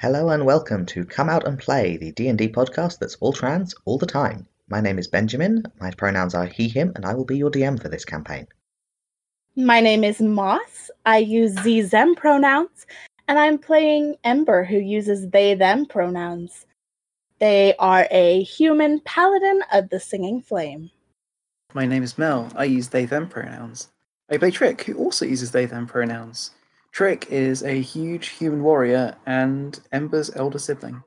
Hello and welcome to Come Out and Play, the D&D podcast that's all trans all the time. My name is Benjamin, my pronouns are he, him, and I will be your DM for this campaign. My name is Moss. I use Z them pronouns, and I'm playing Ember, who uses they them pronouns. They are a human paladin of the Singing Flame. My name is Mel. I use they them pronouns. I play Trick, who also uses they them pronouns. Trick is a huge human warrior and Ember's elder sibling.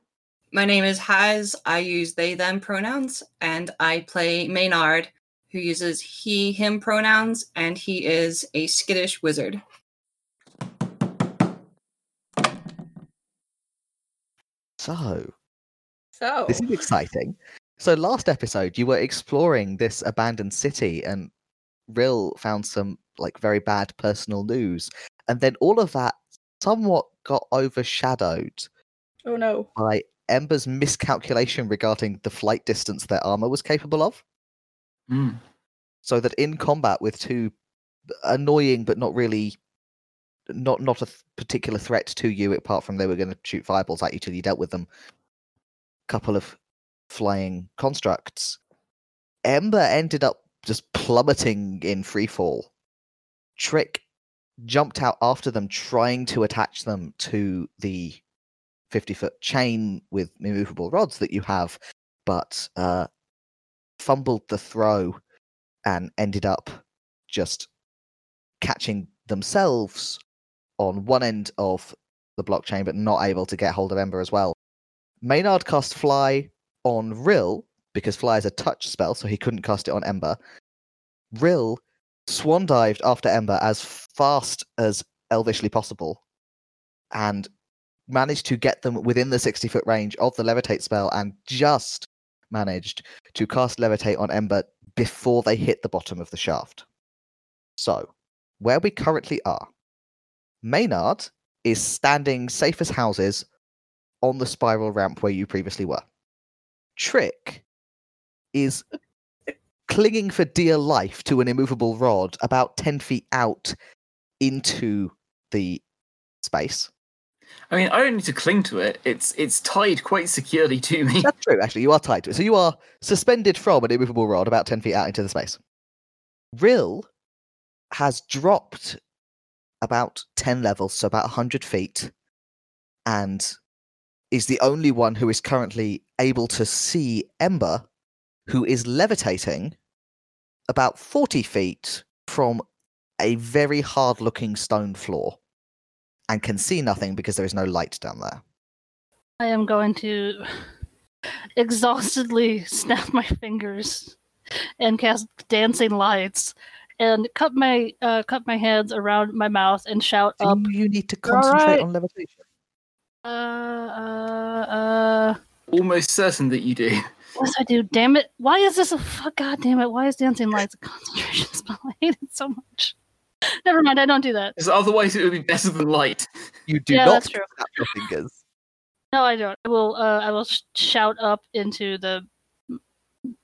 My name is Haz. I use they them pronouns, and I play Maynard, who uses he him pronouns, and he is a skittish wizard. So, So this is exciting. So, last episode, you were exploring this abandoned city, and Rill found some like very bad personal news, and then all of that somewhat got overshadowed Oh no. by Ember's miscalculation regarding the flight distance their armor was capable of. Mm. so that in combat with two annoying but not really not not a th- particular threat to you apart from they were going to shoot fireballs at you till you dealt with them couple of flying constructs ember ended up just plummeting in free fall trick jumped out after them trying to attach them to the 50 foot chain with immovable rods that you have but uh fumbled the throw and ended up just catching themselves on one end of the blockchain, but not able to get hold of Ember as well. Maynard cast Fly on Rill because Fly is a touch spell, so he couldn't cast it on Ember. Rill swan dived after Ember as fast as elvishly possible and managed to get them within the 60 foot range of the levitate spell and just managed to cast levitate on Ember before they hit the bottom of the shaft. So, where we currently are, Maynard is standing safe as houses on the spiral ramp where you previously were. Trick is clinging for dear life to an immovable rod about 10 feet out into the space. I mean, I don't need to cling to it. It's it's tied quite securely to me. That's true, actually. You are tied to it. So you are suspended from an immovable rod about 10 feet out into the space. Rill has dropped about 10 levels, so about 100 feet, and is the only one who is currently able to see Ember, who is levitating about 40 feet from a very hard looking stone floor and can see nothing because there is no light down there. I am going to exhaustedly snap my fingers and cast dancing lights and cut my uh, cut my hands around my mouth and shout Do up. you need to concentrate right. on levitation? Uh, uh, uh. Almost certain that you do. Yes, I do. Damn it! Why is this a fuck? God damn it! Why is dancing lights a concentration spell? I hate it so much. Never mind. I don't do that. Because otherwise it would be better than light. You do Yeah, not that's true. snap your fingers. No, I don't. I will. Uh, I will sh- shout up into the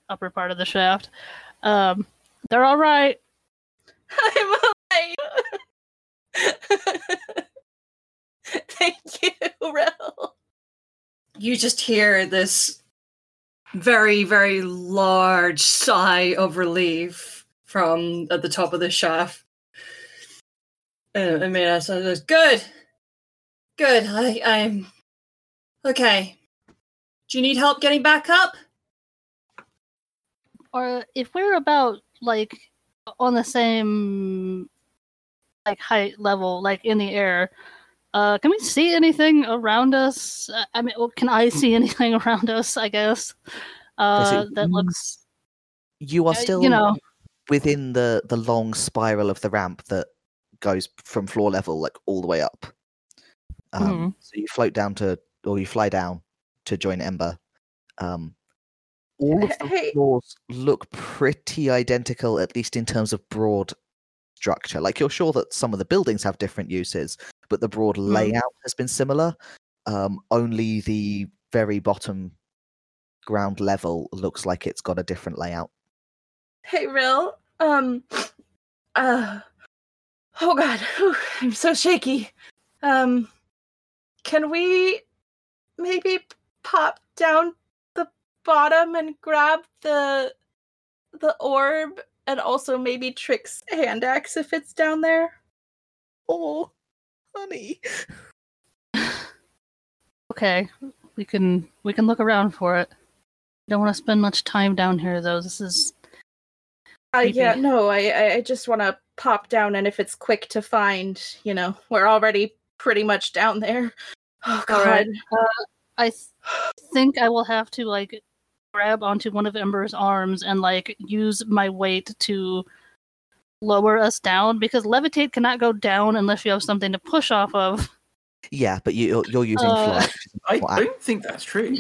upper part of the shaft. Um, they're all right. I'm alive. Thank you, Rill. You just hear this very, very large sigh of relief from at the top of the shaft. And I mean, I said, "Good, good. I, I'm okay. Do you need help getting back up?" Or if we're about like on the same like height level, like in the air, uh, can we see anything around us? Uh, I mean, well, can I see anything around us? I guess. Uh, it- that mm, looks, You are still you know, within the the long spiral of the ramp that goes from floor level like all the way up. Um, Mhm. So you float down to, or you fly down to join Ember. Um, all of the Hey. floors look pretty identical, at least in terms of broad structure. Like you're sure that some of the buildings have different uses, but the broad layout has been similar. Um, only the very bottom ground level looks like it's got a different layout. Hey, Rill. Um. Uh. Oh God, Whew, I'm so shaky. Um. Can we maybe pop down the bottom and grab the the orb and also maybe Trick's hand axe if it's down there? Oh, Okay, we can we can look around for it. Don't want to spend much time down here though. This is Uh, yeah, no, I I- I just want to pop down and if it's quick to find, you know, we're already pretty much down there. Oh All right. god. I th- think I will have to like grab onto one of Ember's arms and like use my weight to lower us down because levitate cannot go down unless you have something to push off of. Yeah, but you, you're using Uh, flight. I don't think that's true.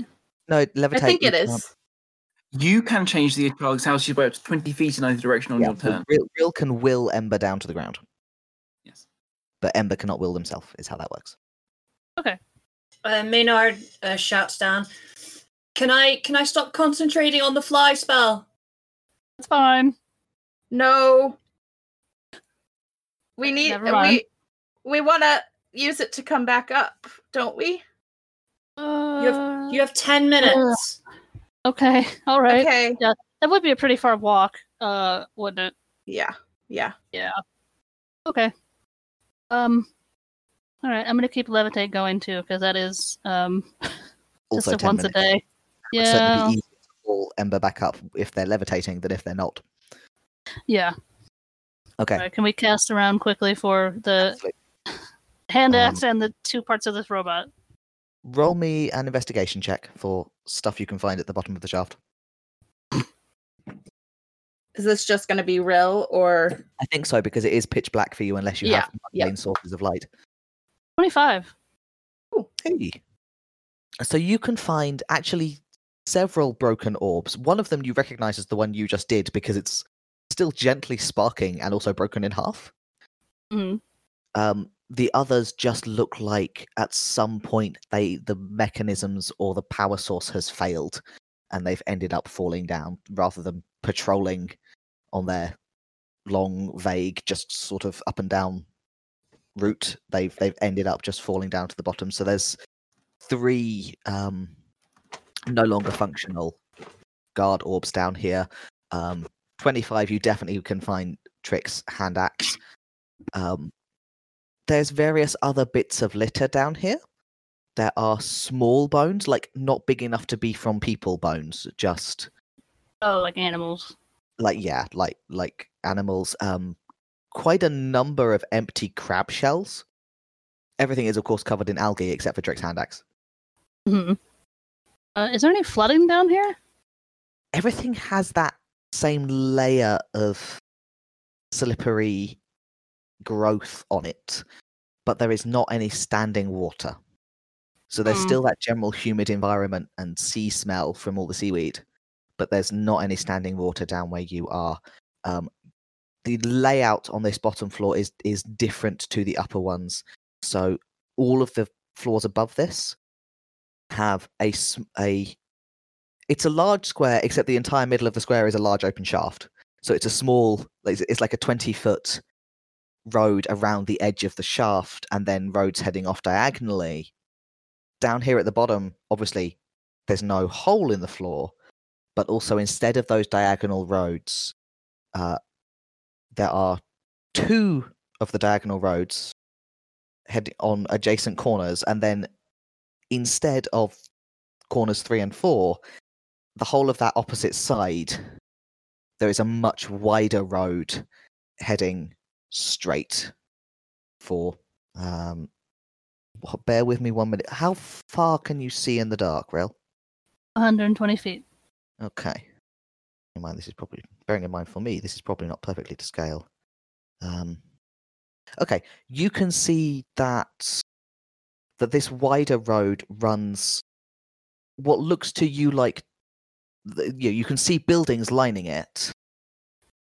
No, levitate. I think it is. it can't- You can change the target's altitude by up to 20 feet in either direction on Yeah, your turn. Rill, Rill can will Ember down to the ground, Yes. but Ember cannot will himself. Is how that works. Okay. Uh, Maynard uh, shouts down. Can I can I stop concentrating on the fly spell? It's fine. No. We need we we want to use it to come back up, don't we? Uh, You have ten minutes. okay, all right. Okay. That would be a pretty far walk, uh, wouldn't it? Yeah. Yeah. Yeah. Okay. Um. All right, I'm gonna keep levitate going too because that is um Also, just a once minutes. a day. It would Yeah. certainly be easier to pull Ember back up if they're levitating than if they're not. Yeah. Okay. All right, can we cast around quickly for the Absolutely. hand Um, axe and the two parts of this robot? Roll me an investigation check for stuff you can find at the bottom of the shaft. Is this just going to be Rill or I think so because it is pitch black for you unless you Yeah, have yeah. main sources of light. Twenty-five. Hey. So you can find actually several broken orbs. One of them you recognize as the one you just did because it's still gently sparking and also broken in half. hmm Um, the others just look like at some point they the mechanisms or the power source has failed and they've ended up falling down rather than patrolling on their long, vague, just sort of up and down route. They've they've ended up just falling down to the bottom. So there's three um, no longer functional guard orbs down here. Um, 25, you definitely can find Trick's hand axe. Um, there's various other bits of litter down here. There are small bones, like not big enough to be from people bones, just Oh, like animals. like yeah, like like animals. Um, quite a number of empty crab shells. Everything is of course covered in algae except for Trick's hand axe. hmm Uh, is there any flooding down here? everything has that same layer of slippery growth on it, but there is not any standing water. So there's Hmm. still that general humid environment and sea smell from all the seaweed, but there's not any standing water down where you are. Um, the layout on this bottom floor is is different to the upper ones. So all of the floors above this have a a it's a large square except the entire middle of the square is a large open shaft. So it's a small it's like a 20 foot road around the edge of the shaft and then roads heading off diagonally. Down here at the bottom obviously there's no hole in the floor but also instead of those diagonal roads uh, there are two of the diagonal roads heading on adjacent corners. And then instead of corners three and four the whole of that opposite side, there is a much wider road heading straight for. Um, bear with me one minute. How far can you see in the dark, Rill? 120 feet. Okay. In mind, this is probably bearing in mind for me, this is probably not perfectly to scale. Um, okay, you can see that that this wider road runs what looks to you like the- you, you can see buildings lining it,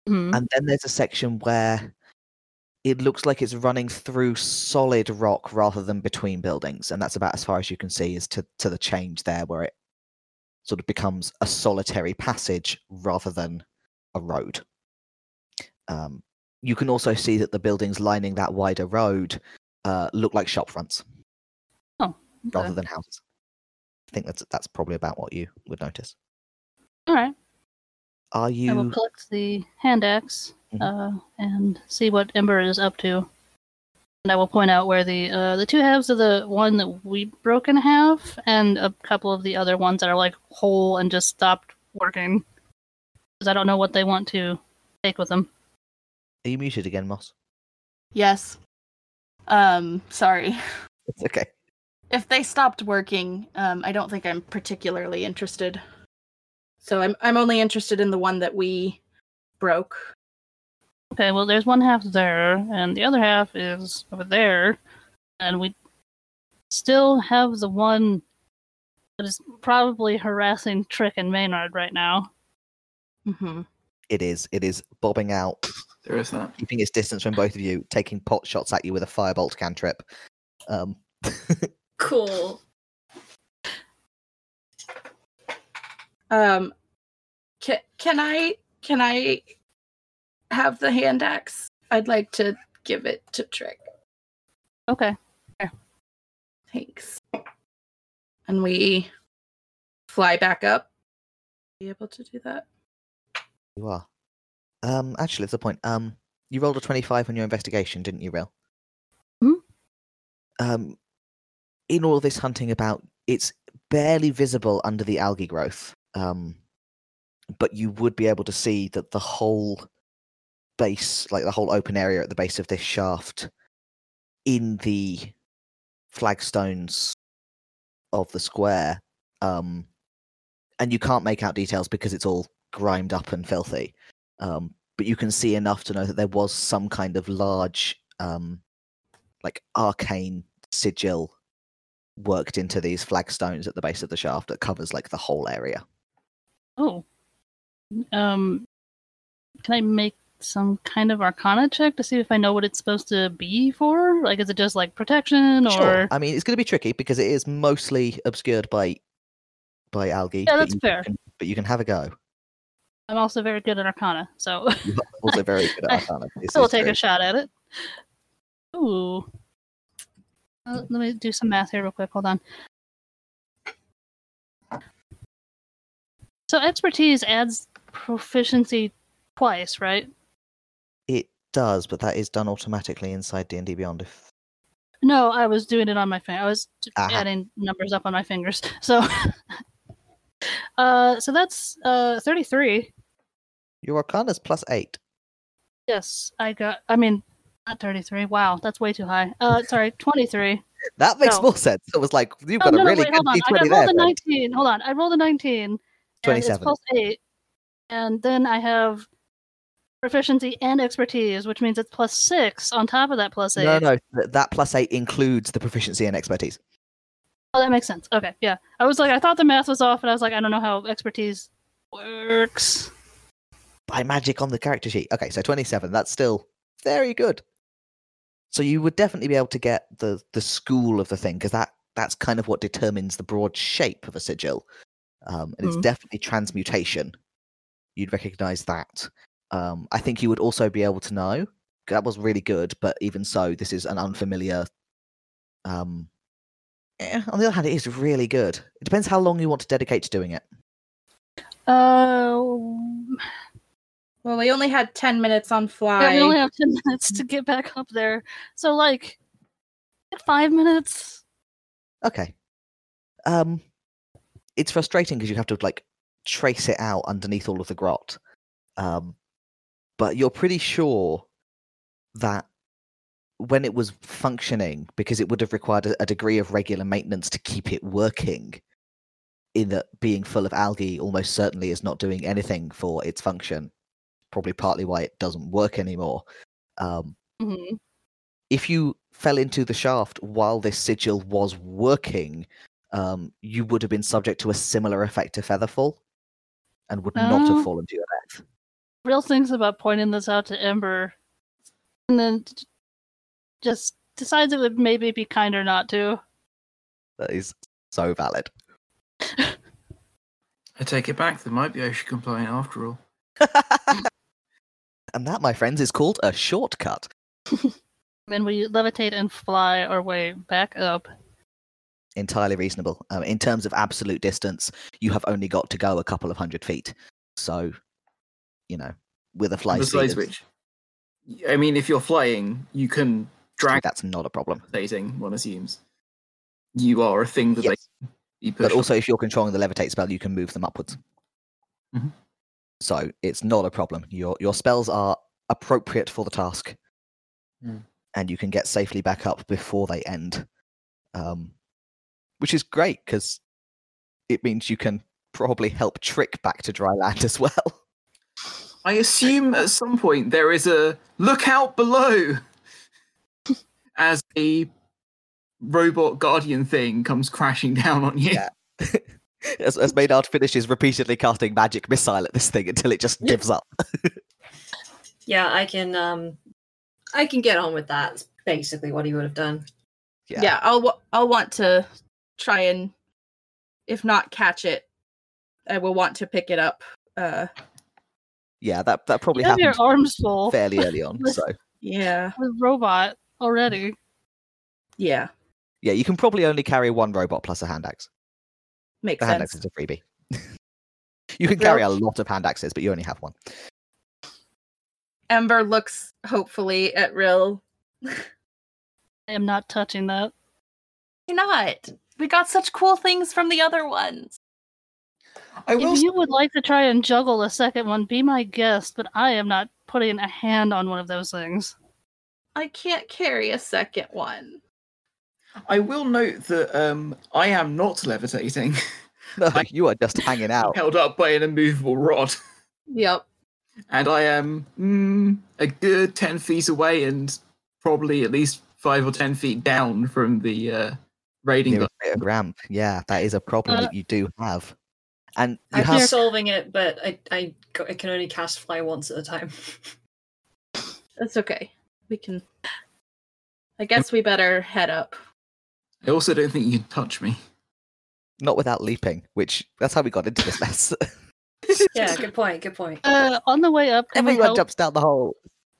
Mhm. and then there's a section where it looks like it's running through solid rock rather than between buildings, and that's about as far as you can see is to to the change there, where it sort of becomes a solitary passage rather than a road. Um, you can also see that the buildings lining that wider road uh, look like shop fronts Okay. rather than houses. I think that's that's probably about what you would notice. All right. Are I will collect the hand axe Mhm. uh, and see what Ember is up to. And I will point out where the uh, the two halves of the one that we broke in half, and a couple of the other ones that are like whole and just stopped working. Because I don't know what they want to take with them. Are you muted again, Moss? Yes. Um, sorry. It's okay. If they stopped working, um, I don't think I'm particularly interested. So I'm I'm only interested in the one that we broke. Okay, well, there's one half there, and the other half is over there, and we still have the one that is probably harassing Trick and Maynard right now. Mm-hmm. It is. It is bobbing out, There is that. keeping its distance from both of you, taking pot shots at you with a firebolt cantrip. Um, Cool. Um, can can I can I have the hand axe? I'd like to give it to Trick. Okay. Thanks. And we fly back up. Be able to do that. you are. Um, actually, it's a point. Um, you rolled a twenty-five on your investigation, didn't you, Rill? Mhm. Um, in all this hunting about, it's barely visible under the algae growth. Um, but you would be able to see that the whole base, like the whole open area at the base of this shaft, in the flagstones of the square, um, and you can't make out details because it's all grimed up and filthy. Um, but you can see enough to know that there was some kind of large, um, like arcane sigil worked into these flagstones at the base of the shaft that covers like the whole area. Oh. Um, can I make some kind of arcana check to see if I know what it's supposed to be for? Like, is it just like protection or? Sure. I mean, it's going to be tricky because it is mostly obscured by by algae. Yeah, that's fair. Can, but you can have a go. I'm also very good at arcana, so You're also very good at Arcana. I will take true. a shot at it. Ooh. Uh, let me do some math here real quick. Hold on. So expertise adds proficiency twice, right? It does, but that is done automatically inside D and D Beyond. If No, I was doing it on my finger. I was Aha. adding numbers up on my fingers. So, uh, so that's uh thirty-three. your Arcana's plus eight. Yes, I got. I mean, not thirty-three. Wow, that's way too high. Uh, sorry, twenty-three. That makes No. more sense. It was like you've Oh, got no, a really wait, good hold on. I D20 got there. rolled a nineteen. Hold on, I rolled a nineteen. And It's 27. plus eight, and then I have proficiency and expertise, which means it's plus six on top of that plus eight. No, no, that plus eight includes the proficiency and expertise. Oh, that makes sense. Okay, yeah. I was like, I thought the math was off, and I was like, I don't know how expertise works. by magic on the character sheet. Okay, so 27. That's still very good. So you would definitely be able to get the the school of the thing because that that's kind of what determines the broad shape of a sigil. Um, and it's Mhm. definitely transmutation. You'd recognize that. Um, I think you would also be able to know that was really good, but even so, this is an unfamiliar. Um, eh, on the other hand, it is really good. It depends how long you want to dedicate to doing it. Uh, Well, we only had ten minutes on yeah, fly. we only have ten minutes to get back up there, so like, five minutes. Okay. Um, it's frustrating because you have to like trace it out underneath all of the grot. Um, but you're pretty sure that when it was functioning, because it would have required a, a degree of regular maintenance to keep it working, in that being full of algae almost certainly is not doing anything for its function. Probably partly why it doesn't work anymore. Um, hmm if you fell into the shaft while this sigil was working, um, you would have been subject to a similar effect to Featherfall and would not have fallen to your death. Rill things about pointing this out to Ember, and then just decides it would maybe be kinder not to. That is so valid. I take it back. There might be OSHA compliant after all. and that, my friends, is called a shortcut. And we levitate and fly our way back up. Entirely reasonable. Um, in terms of absolute distance, you have only got to go a couple of hundred feet. So, you know, with a fly And speed, besides of- which, I mean, if you're flying, you can drag that's not a problem. dating. One assumes you are a thing that Yes. they can be But pushed. also, if you're controlling the levitate spell, you can move them upwards. Mhm. So it's not a problem. Your your spells are appropriate for the task, Mm. and you can get safely back up before they end, um, which is great because it means you can probably help Trick back to dry land as well. I assume at some point there is a look out below as a robot guardian thing comes crashing down on you. Yeah. as, as Maynard finishes repeatedly casting magic missile at this thing until it just gives up. Yeah, I can um I can get on with that. It's basically what he would have done. Yeah. Yeah, I'll wa- I'll want to try and, if not catch it, I will want to pick it up. Uh, Yeah, that that probably You have your arms full fairly early on. With- So yeah, with robot already. yeah, yeah, you can probably only carry one robot plus a hand axe. makes The hand axe is a freebie. you can carry a lot of hand axes, but you only have one. Ember looks hopefully at Rill. I am not touching that. Why not? We got such cool things from the other ones. I will If you would like to try and juggle a second one, be my guest, but I am not putting a hand on one of those things. I can't carry a second one. I will note that um, I am not levitating, No, you are just hanging out. held up by an immovable rod, Yep. and I am mm, a good ten feet away and probably at least five or ten feet down from the uh, raiding. Nearest bit of ramp. Yeah, that is a problem Uh, that you do have. And you I'm have solving it, but I, I go- I can only cast fly once at a time. That's okay. We can. I guess we better head up. I also don't think you can touch me. not without leaping, which that's how we got into this mess. yeah, good point. Good point. Uh, on the way up, can we Everyone help? jumps down the hole.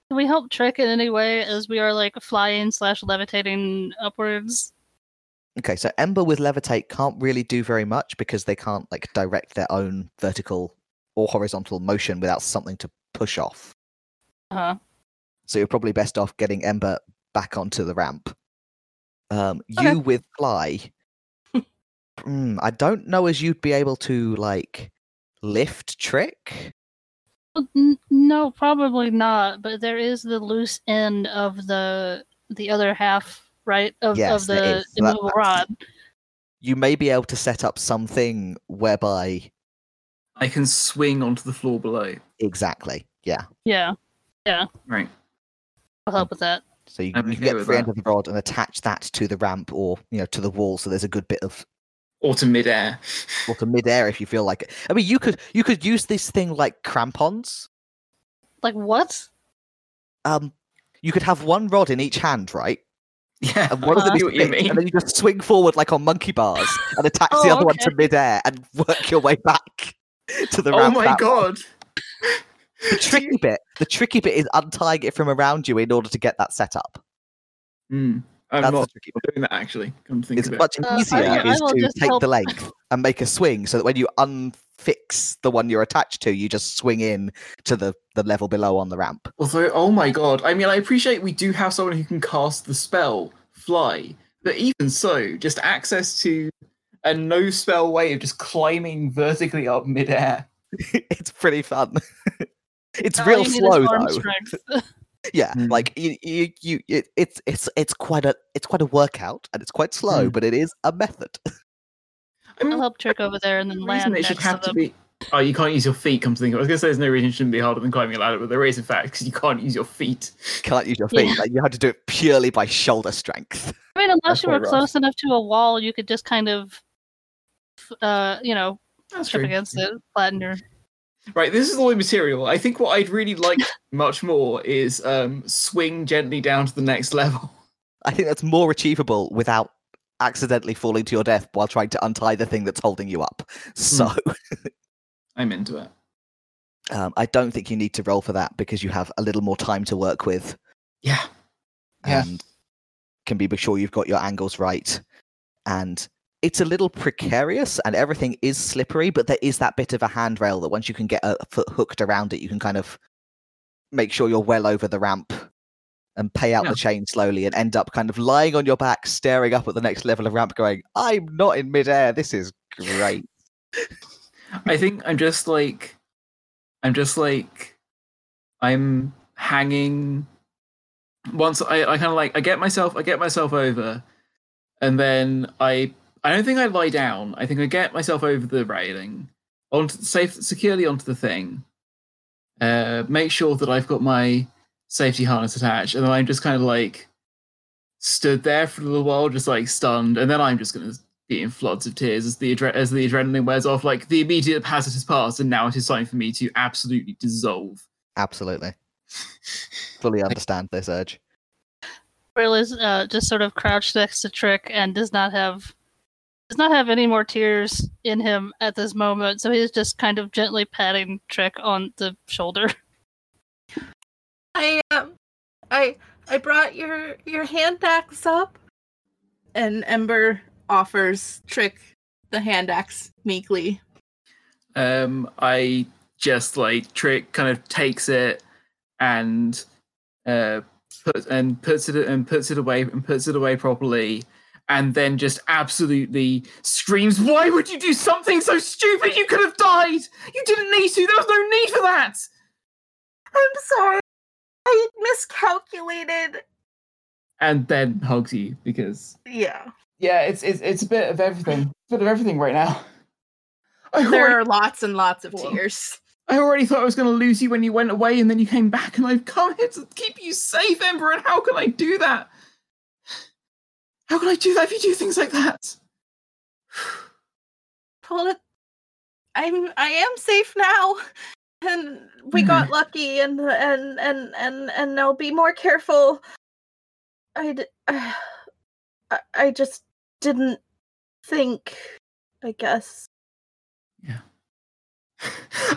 Can we help Trick in any way as we are like flying slash levitating upwards? Okay, so Ember with levitate can't really do very much because they can't like direct their own vertical or horizontal motion without something to push off. Uh, So you're probably best off getting Ember back onto the ramp. Um, Okay. you with fly, mm, I don't know as you'd be able to like lift trick. no, probably not. But there is the loose end of the the other half, right? Of Yes, of the is. That- immovable rod. You may be able to set up something whereby I can swing onto the floor below. exactly, yeah. Yeah, Yeah. Right. I'll help with that. So you, you can okay get the end of the rod and attach that to the ramp or you know to the wall, so there's a good bit of Or to midair. or to midair if you feel like it. I mean, you could you could use this thing like crampons. Like what? Um, you could have one rod in each hand, right? Yeah, And one of them is see what you mean. and then you just swing forward like on monkey bars and attach Oh, the other one to okay. midair and work your way back to the round. Oh ramp. my god! The tricky bit, the tricky bit is untying it from around you in order to get that set up. Hmm. I'm That's the not tricky bit. doing that actually. Come to think It's of it. much Uh, I easier will- I is to just take help- the length and make a swing so that when you unfix the one you're attached to, you just swing in to the, the level below on the ramp. Although, oh my god! I mean, I appreciate we do have someone who can cast the spell fly, but even so, just access to a no spell way of just climbing vertically up midair. it's pretty fun. it's All real you need is slow though. Yeah, Mm. like you, you, you it, it's it's it's quite a it's quite a workout and it's quite slow, Mm. but it is a method. I I'll mean, help Trick over there and then no land reason it should next to have to be. Oh, you can't use your feet. Come to think of it, I was gonna say there's no reason it shouldn't be harder than climbing a ladder, but there is in fact because you can't use your feet. Can't use your feet. Yeah. Like, you have to do it purely by shoulder strength. I mean, unless That's you were quite rough. close enough to a wall, you could just kind of, uh, you know, That's trip true. against it, flatten your. Right, this is all the material. I think what I'd really like much more is um, swing gently down to the next level. I think that's more achievable without accidentally falling to your death while trying to untie the thing that's holding you up. So I'm into it. um, I don't think you need to roll for that because you have a little more time to work with Yeah. Yeah. and can be sure you've got your angles right. And it's a little precarious and everything is slippery, but there is that bit of a handrail that once you can get a foot hooked around it, you can kind of make sure you're well over the ramp and pay out Yeah. the chain slowly and end up kind of lying on your back, staring up at the next level of ramp, going, I'm not in midair. This is great. I think I'm just like, I'm just like, I'm hanging. Once I, I kind of like, I get myself, I get myself over, and then I, I don't think I lie down. I think I get myself over the railing, onto safe, securely onto the thing. Uh, make sure that I've got my safety harness attached, and then I'm just kind of like stood there for a little while, just like stunned, and then I'm just gonna be in floods of tears as the adre- as the adrenaline wears off. Like the immediate hazard has passed, and now it is time for me to absolutely dissolve. Absolutely. Fully understand this urge. Rill is uh, just sort of crouched next to Trick and does not have does not have any more tears in him at this moment, so he's just kind of gently patting Trick on the shoulder. I um, I I brought your your hand axe up, and Ember offers Trick the hand axe meekly. Um, I just like trick kind of takes it and uh puts and puts it and puts it away and puts it away properly. And then just absolutely screams, Why would you do something so stupid? You could have died! You didn't need to! There was no need for that! I'm sorry, I miscalculated. And then hugs you because Yeah, Yeah, it's it's it's a bit of everything. A bit of everything right now. I already, there are lots and lots of Whoa. tears. I already thought I was going to lose you when you went away, and then you came back, and I've come here to keep you safe, Ember. And how can I do that? How can I do that if you do things like that? Well, it, I'm I am safe now, and we got lucky, and and and and and I'll be more careful. i uh, i just didn't think. I guess. Yeah.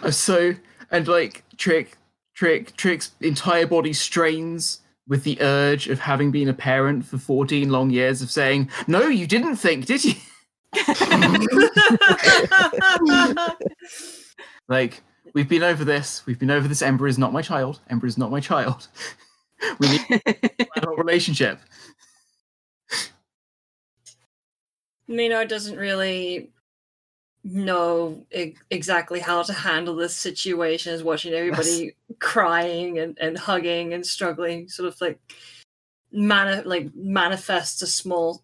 I'm so and like trick, trick, trick's entire body strains with the urge of having been a parent for 14 long years of saying, "No, you didn't think, did you?" Like, we've been over this. We've been over this. Ember is not my child. Ember is not my child. we need an adult relationship. Maynard doesn't really know e- exactly how to handle this situation. Is watching everybody crying and, and hugging and struggling, sort of like mani- like manifests a small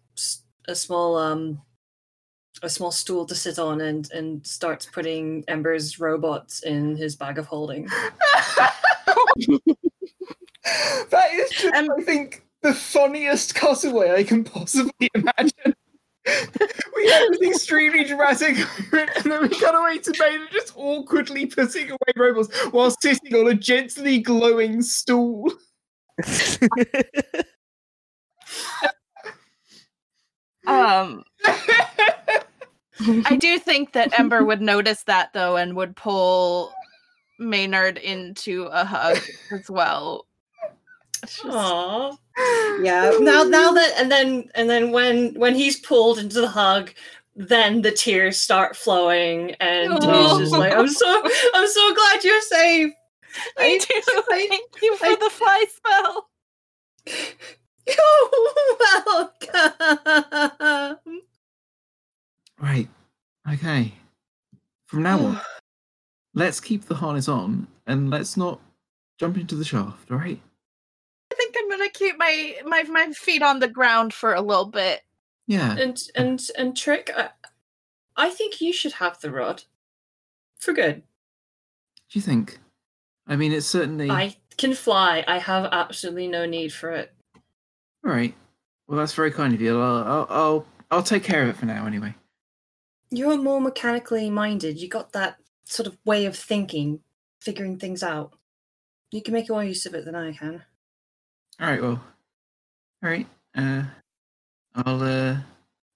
a small um a small stool to sit on and and starts putting Ember's robots in his bag of holding. that is just, Um, I think, the funniest cutaway I can possibly imagine. we have this extremely dramatic and then we cut away to Maynard just awkwardly putting away robots while sitting on a gently glowing stool. Um, I do think that Ember would notice that though, and would pull Maynard into a hug as well. It's just- Aww. Yeah. Now now that and then and then when when he's pulled into the hug, then the tears start flowing and he's oh. just like, I'm so I'm so glad you're safe. Me I- too. I- Thank you for I- the fly spell. You're welcome. Right. Okay. From now on, let's keep the harness on and let's not jump into the shaft, all right? I think I'm gonna keep my my my feet on the ground for a little bit. Yeah. And and and Trick, I, I think you should have the rod. For good. Do you think? I mean, it's certainly. I can fly. I have absolutely no need for it. All right. Well, that's very kind of you. I'll, I'll, I'll, I'll take care of it for now, anyway. You're more mechanically minded. You got that sort of way of thinking, figuring things out. You can make more use of it than I can. All right. Well. All right. Uh, I'll, uh,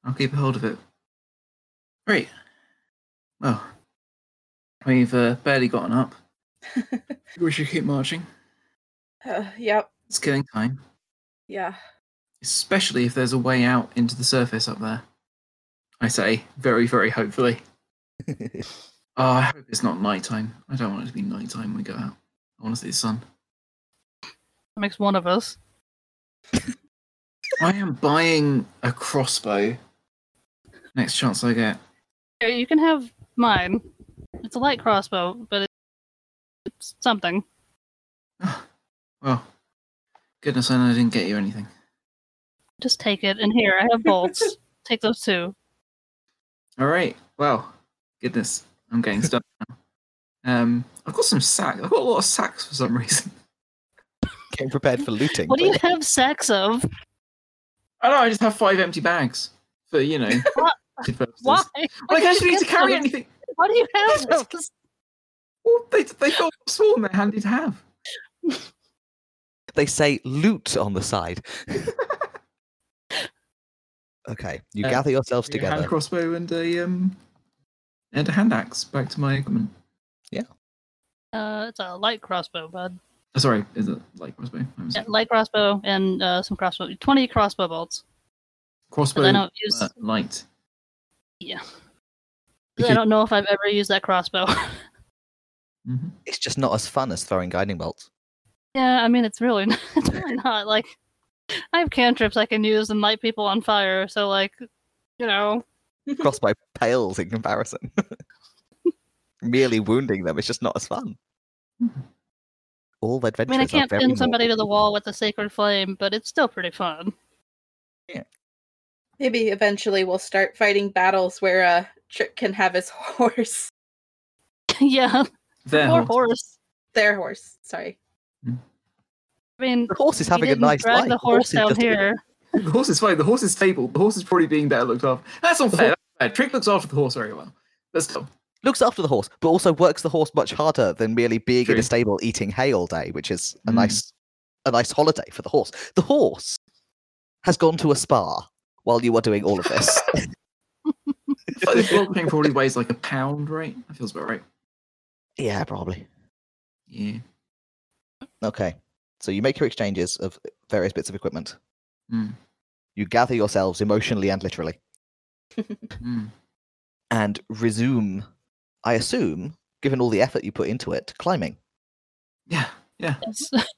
I'll keep a hold of it. All right. Well, we've uh, barely gotten up. we should keep marching. Uh, yep. It's killing time, Yeah. especially if there's a way out into the surface up there. I say, very, very hopefully. Oh, I hope it's not nighttime. I don't want it to be nighttime when we go out. I want to see the sun. That makes one of us. I am buying a crossbow. Next chance I get. Here, You can have mine. It's a light crossbow, but it's something. Well, goodness, I know I didn't get you anything. Just take it. And here, I have bolts. take those two. All right. Well, goodness, I'm getting stuck now. Um, I've got some sacks. I've got a lot of sacks for some reason. Getting prepared for looting. What do you but- have sacks of? I don't know. I just have five empty bags for you know. What? purposes. Why? Well, I Why do you actually need to carry those? anything. Why do you have those? Well, they they feel small and they're handy to have. They say loot on the side. Okay, you Uh, gather yourselves together. hand crossbow and a um and a hand axe. Back to my equipment. Yeah. Uh, it's a light crossbow, bud. Oh, sorry, is it like crossbow? I Yeah, light crossbow and uh, some crossbow. Twenty crossbow bolts. Crossbow I don't use- uh, light. Yeah. Because- I don't know if I've ever used that crossbow. Mhm. It's just not as fun as throwing guiding bolts. yeah, I mean it's really not, it's really not like I have cantrips I can use and light people on fire. So like, you know, Crossbow pales in comparison. Merely wounding them is just not as fun. All I mean I can't pin somebody to the wall with a sacred flame, but it's still pretty fun. Yeah. Maybe eventually we'll start fighting battles where uh, Trick can have his horse, yeah, Their horse. horse. their horse. Sorry. I mean, The horse is having a nice drag life. the horse is down just- here. The horse is fine. The horse is stable. The horse is probably being better looked after. That's not fair. That's. Trick looks after the horse very well. But still, looks after the horse, but also works the horse much harder than merely being in True. a stable eating hay all day, which is a Mm. nice a nice holiday for the horse. The horse has gone to a spa while you are doing all of this. but this block thing probably weighs like a pound, right? That feels about right. yeah, probably. Yeah. Okay. So you make your exchanges of various bits of equipment. Mm. You gather yourselves emotionally and literally Mm. and resume, I assume, given all the effort you put into it, climbing. Yeah. Yeah. Yes.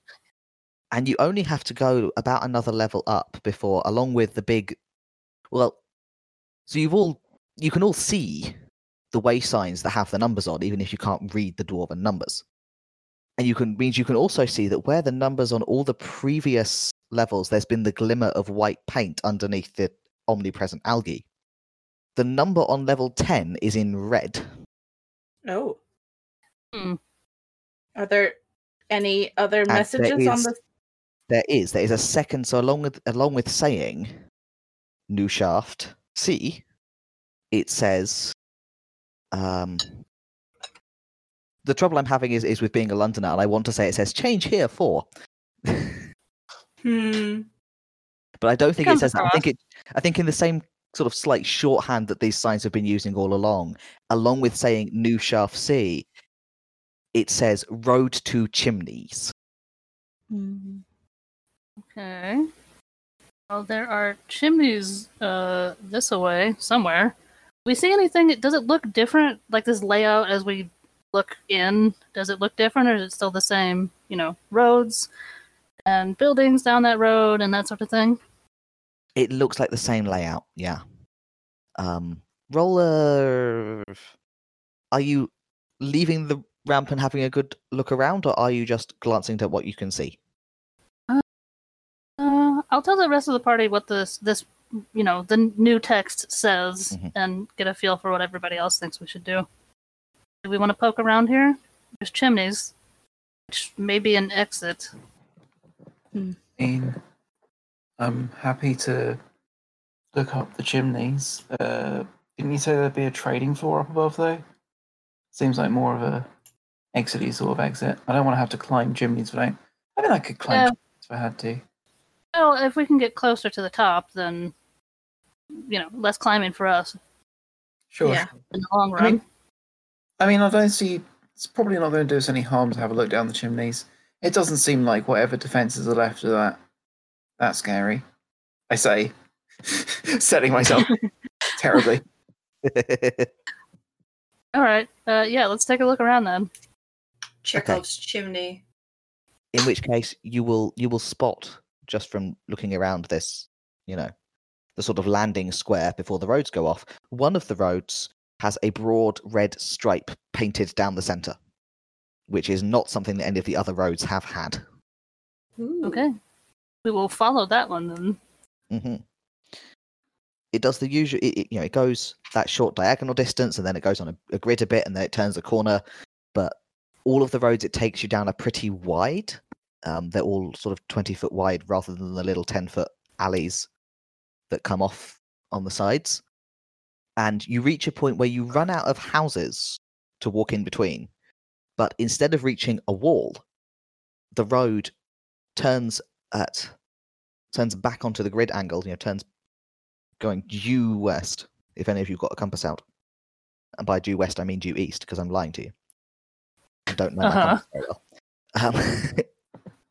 and you only have to go about another level up before along with the big well so you've all you can all see the way signs that have the numbers on even if you can't read the dwarven numbers and you can means you can also see that where the numbers on all the previous levels there's been the glimmer of white paint underneath the omnipresent algae the number on level 10 is in red Oh. Hmm. Are there any other there messages on the? there is there is a second so along with along with saying new shaft c it says um the trouble i'm having is is with being a londoner and i want to say it says change here for Hmm. but i don't think it comes says that i think it i think in the same sort of slight shorthand that these signs have been using all along along with saying new shaft c it says road to chimneys Okay. Well, there are chimneys uh this away somewhere. We see anything? Does it look different? Like this layout as we look in? Does it look different, or is it still the same? You know, roads and buildings down that road and that sort of thing. It looks like the same layout, yeah. Um, roller. Are you leaving the ramp and having a good look around, or are you just glancing at what you can see? Uh, I'll tell the rest of the party what this this you know the new text says Mhm. and get a feel for what everybody else thinks we should do. Do we want to poke around here? There's chimneys, which may be an exit. mean, I'm happy to look up the chimneys. Uh, didn't you say there'd be a trading floor up above though? Seems like more of a exity sort of exit. I don't want to have to climb chimneys, but I, I mean, I could climb Yeah. chimneys if I had to. Well, if we can get closer to the top, then you know less climbing for us Sure. Yeah. in the long I run. mean, I mean, I don't see. It's probably not going to do us any harm to have a look down the chimneys. It doesn't seem like whatever defenses are left of that that scary. I say, setting myself terribly. All right. Uh, yeah, let's take a look around then. Chekhov's chimney. in which case you will you will spot just from looking around this you know the sort of landing square before the roads go off one of the roads has a broad red stripe painted down the center which is not something that any of the other roads have had Ooh. Okay. We will follow that one then. hmm it does the usual it, it- you know it goes that short diagonal distance and then it goes on a, a grid a bit and then it turns a corner but all of the roads it takes you down are pretty wide um, they're all sort of 20 foot wide rather than the little 10 foot alleys that come off on the sides and you reach a point where you run out of houses to walk in between but instead of reaching a wall the road turns at turns back onto the grid angle you know turns going due west if any of you got a compass out and by due west i mean due east because i'm lying to you i don't know Uh-huh. very well um,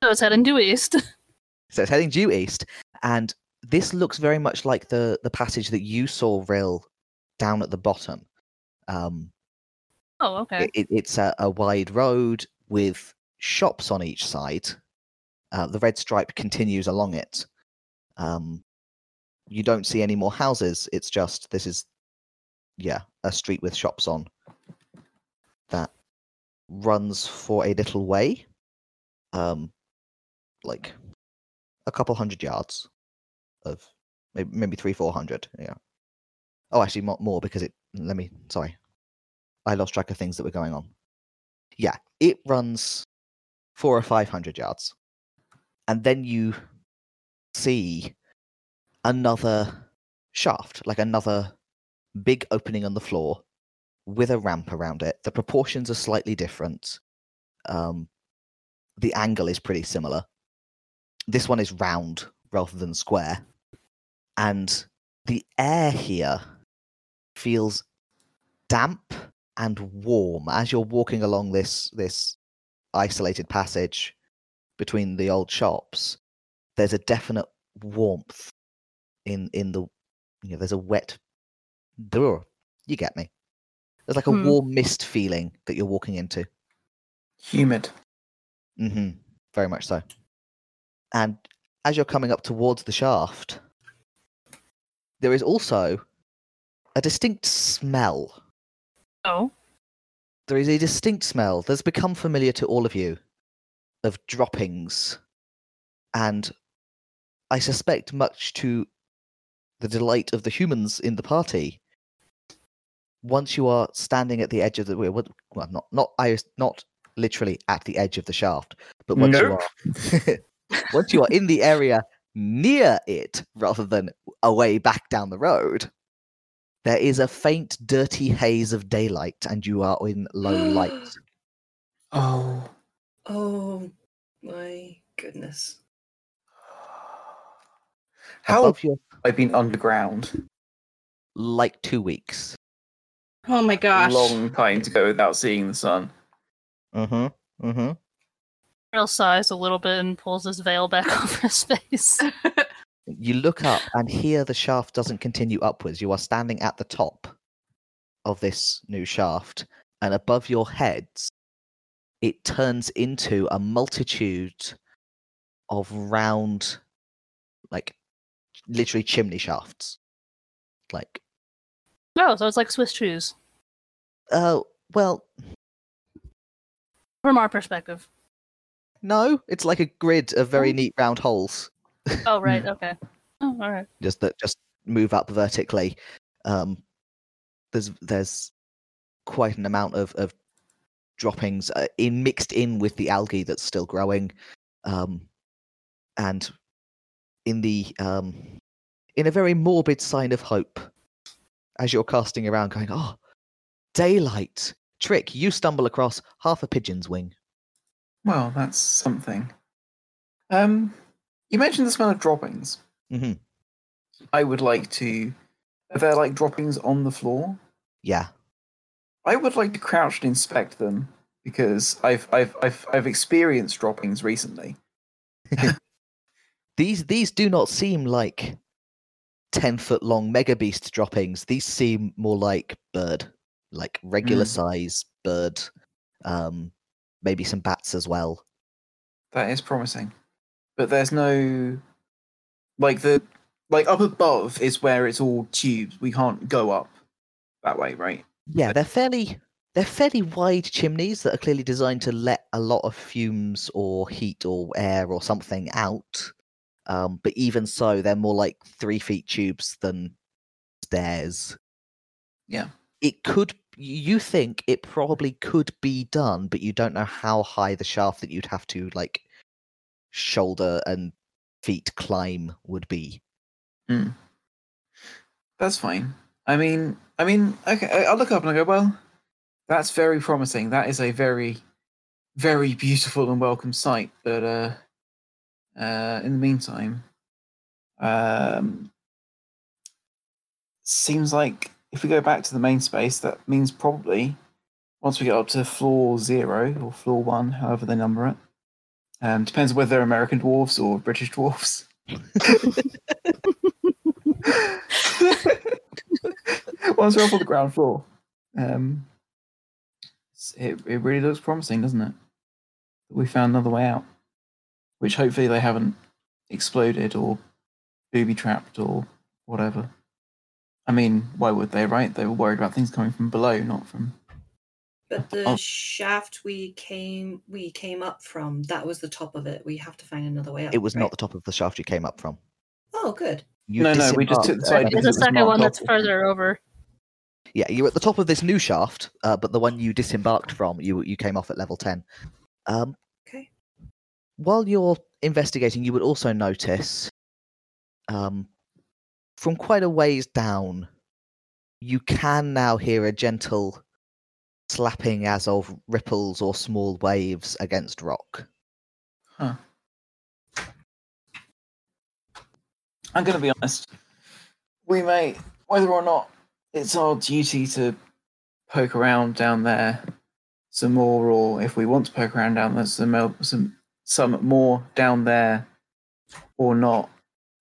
So it's heading due east. so it's heading due east and this looks very much like the the passage that you saw Rill down at the bottom um Oh, okay. it, it- it's a, a wide road with shops on each side. Uh, the red stripe continues along it. Um, you don't see any more houses. It's just this is, yeah, a street with shops on that runs for a little way, um, like a couple hundred yards of maybe maybe three four hundred. Yeah. Oh, actually, more, more because it. Let me. Sorry, I lost track of things that were going on. Yeah, it runs four or five hundred yards, and then you see another shaft, like another big opening on the floor with a ramp around it. The proportions are slightly different. Um, the angle is pretty similar. This one is round rather than square, and the air here feels damp and warm as you're walking along this this isolated passage between the old shops there's a definite warmth in in the you know there's a wet Brr, you get me there's like a Hmm. warm mist feeling that you're walking into Humid. Mm-hmm. very much so and as you're coming up towards the shaft there is also a distinct smell. Oh, there is a distinct smell that's become familiar to all of you of droppings. And i suspect much to the delight of the humans in the party once you are standing at the edge of the well well, not not i not literally at the edge of the shaft but once Nope. you are once you are in the area near it rather than away back down the road there is a faint dirty haze of daylight and you are in low light Oh. Oh my goodness. How above you have been underground? like two weeks Oh my gosh. Long time to go without seeing the sun. mm-hmm mm-hmm Rill sighs a little bit and pulls his veil back over his face. you look up and here the shaft doesn't continue upwards. You are standing at the top of this new shaft and above your heads it turns into a multitude of round like literally chimney shafts. Like Oh, so it's like Swiss cheese uh well from our perspective. no it's like a grid of very neat round holes Oh, right. Okay. Oh, all right. just that just move up vertically. Um, there's there's quite an amount of of droppings uh, in mixed in with the algae that's still growing, um, and in the um, in a very morbid sign of hope, as you're casting around, going, "Oh, daylight!" Trick, you stumble across half a pigeon's wing. Well, that's something. Um, you mentioned the smell of droppings. hmm I would like to. Are there like droppings on the floor? Yeah, I would like to crouch and inspect them because I've I've I've I've experienced droppings recently. these these do not seem like ten foot long mega beast droppings. These seem more like bird, like regular Mm. size bird. Um, maybe some bats as well. That is promising. But there's no like the like up above is where it's all tubes. We can't go up that way, right? Yeah, they're fairly they're fairly wide chimneys that are clearly designed to let a lot of fumes or heat or air or something out. Um, but even so, they're more like three feet tubes than stairs. Yeah. It could you think it probably could be done, but you don't know how high the shaft that you'd have to like shoulder and feet climb would be. That's fine. I mean, I mean, okay. I'll look up and I go, well, that's very promising. That is a very, very beautiful and welcome sight. But uh, uh, in the meantime, um, seems like if we go back to the main space, that means probably once we get up to floor zero or floor one, however they number it, um, depends whether they're American dwarfs or British dwarfs. Once we're up on the ground floor, um, it it really looks promising, doesn't it? We found another way out, which hopefully they haven't exploded or booby trapped or whatever. I mean, why would they, right? They were worried about things coming from below, not from. But the Oh. shaft we came we came up from, that was the top of it. We have to find another way up. It was not the top of the shaft you came up from. Oh, good. You No, no, we just took the side There's a it was second marked one that's further over. Yeah, you're at the top of this new shaft, uh, but the one you disembarked from, you you came off at level ten. Um, Okay. while you're investigating, you would also notice, um, from quite a ways down, you can now hear a gentle slapping as of ripples or small waves against rock. Huh. I'm going to be honest. We may, whether or not it's our duty to poke around down there some more, or if we want to poke around down there some some some more down there, or not,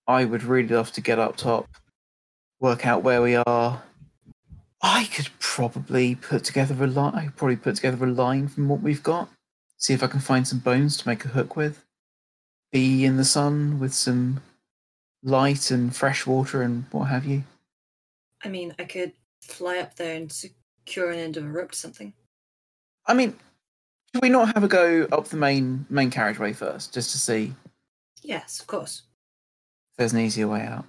I would really love to get up top, work out where we are. I could probably put together a line. I could probably put together a line from what we've got. See if I can find some bones to make a hook with. Be in the sun with some light and fresh water and what have you. I mean, I could fly up there and secure an end of a rope to something. I mean, should we not have a go up the main main carriageway first, just to see Yes, of course. if there's an easier way out?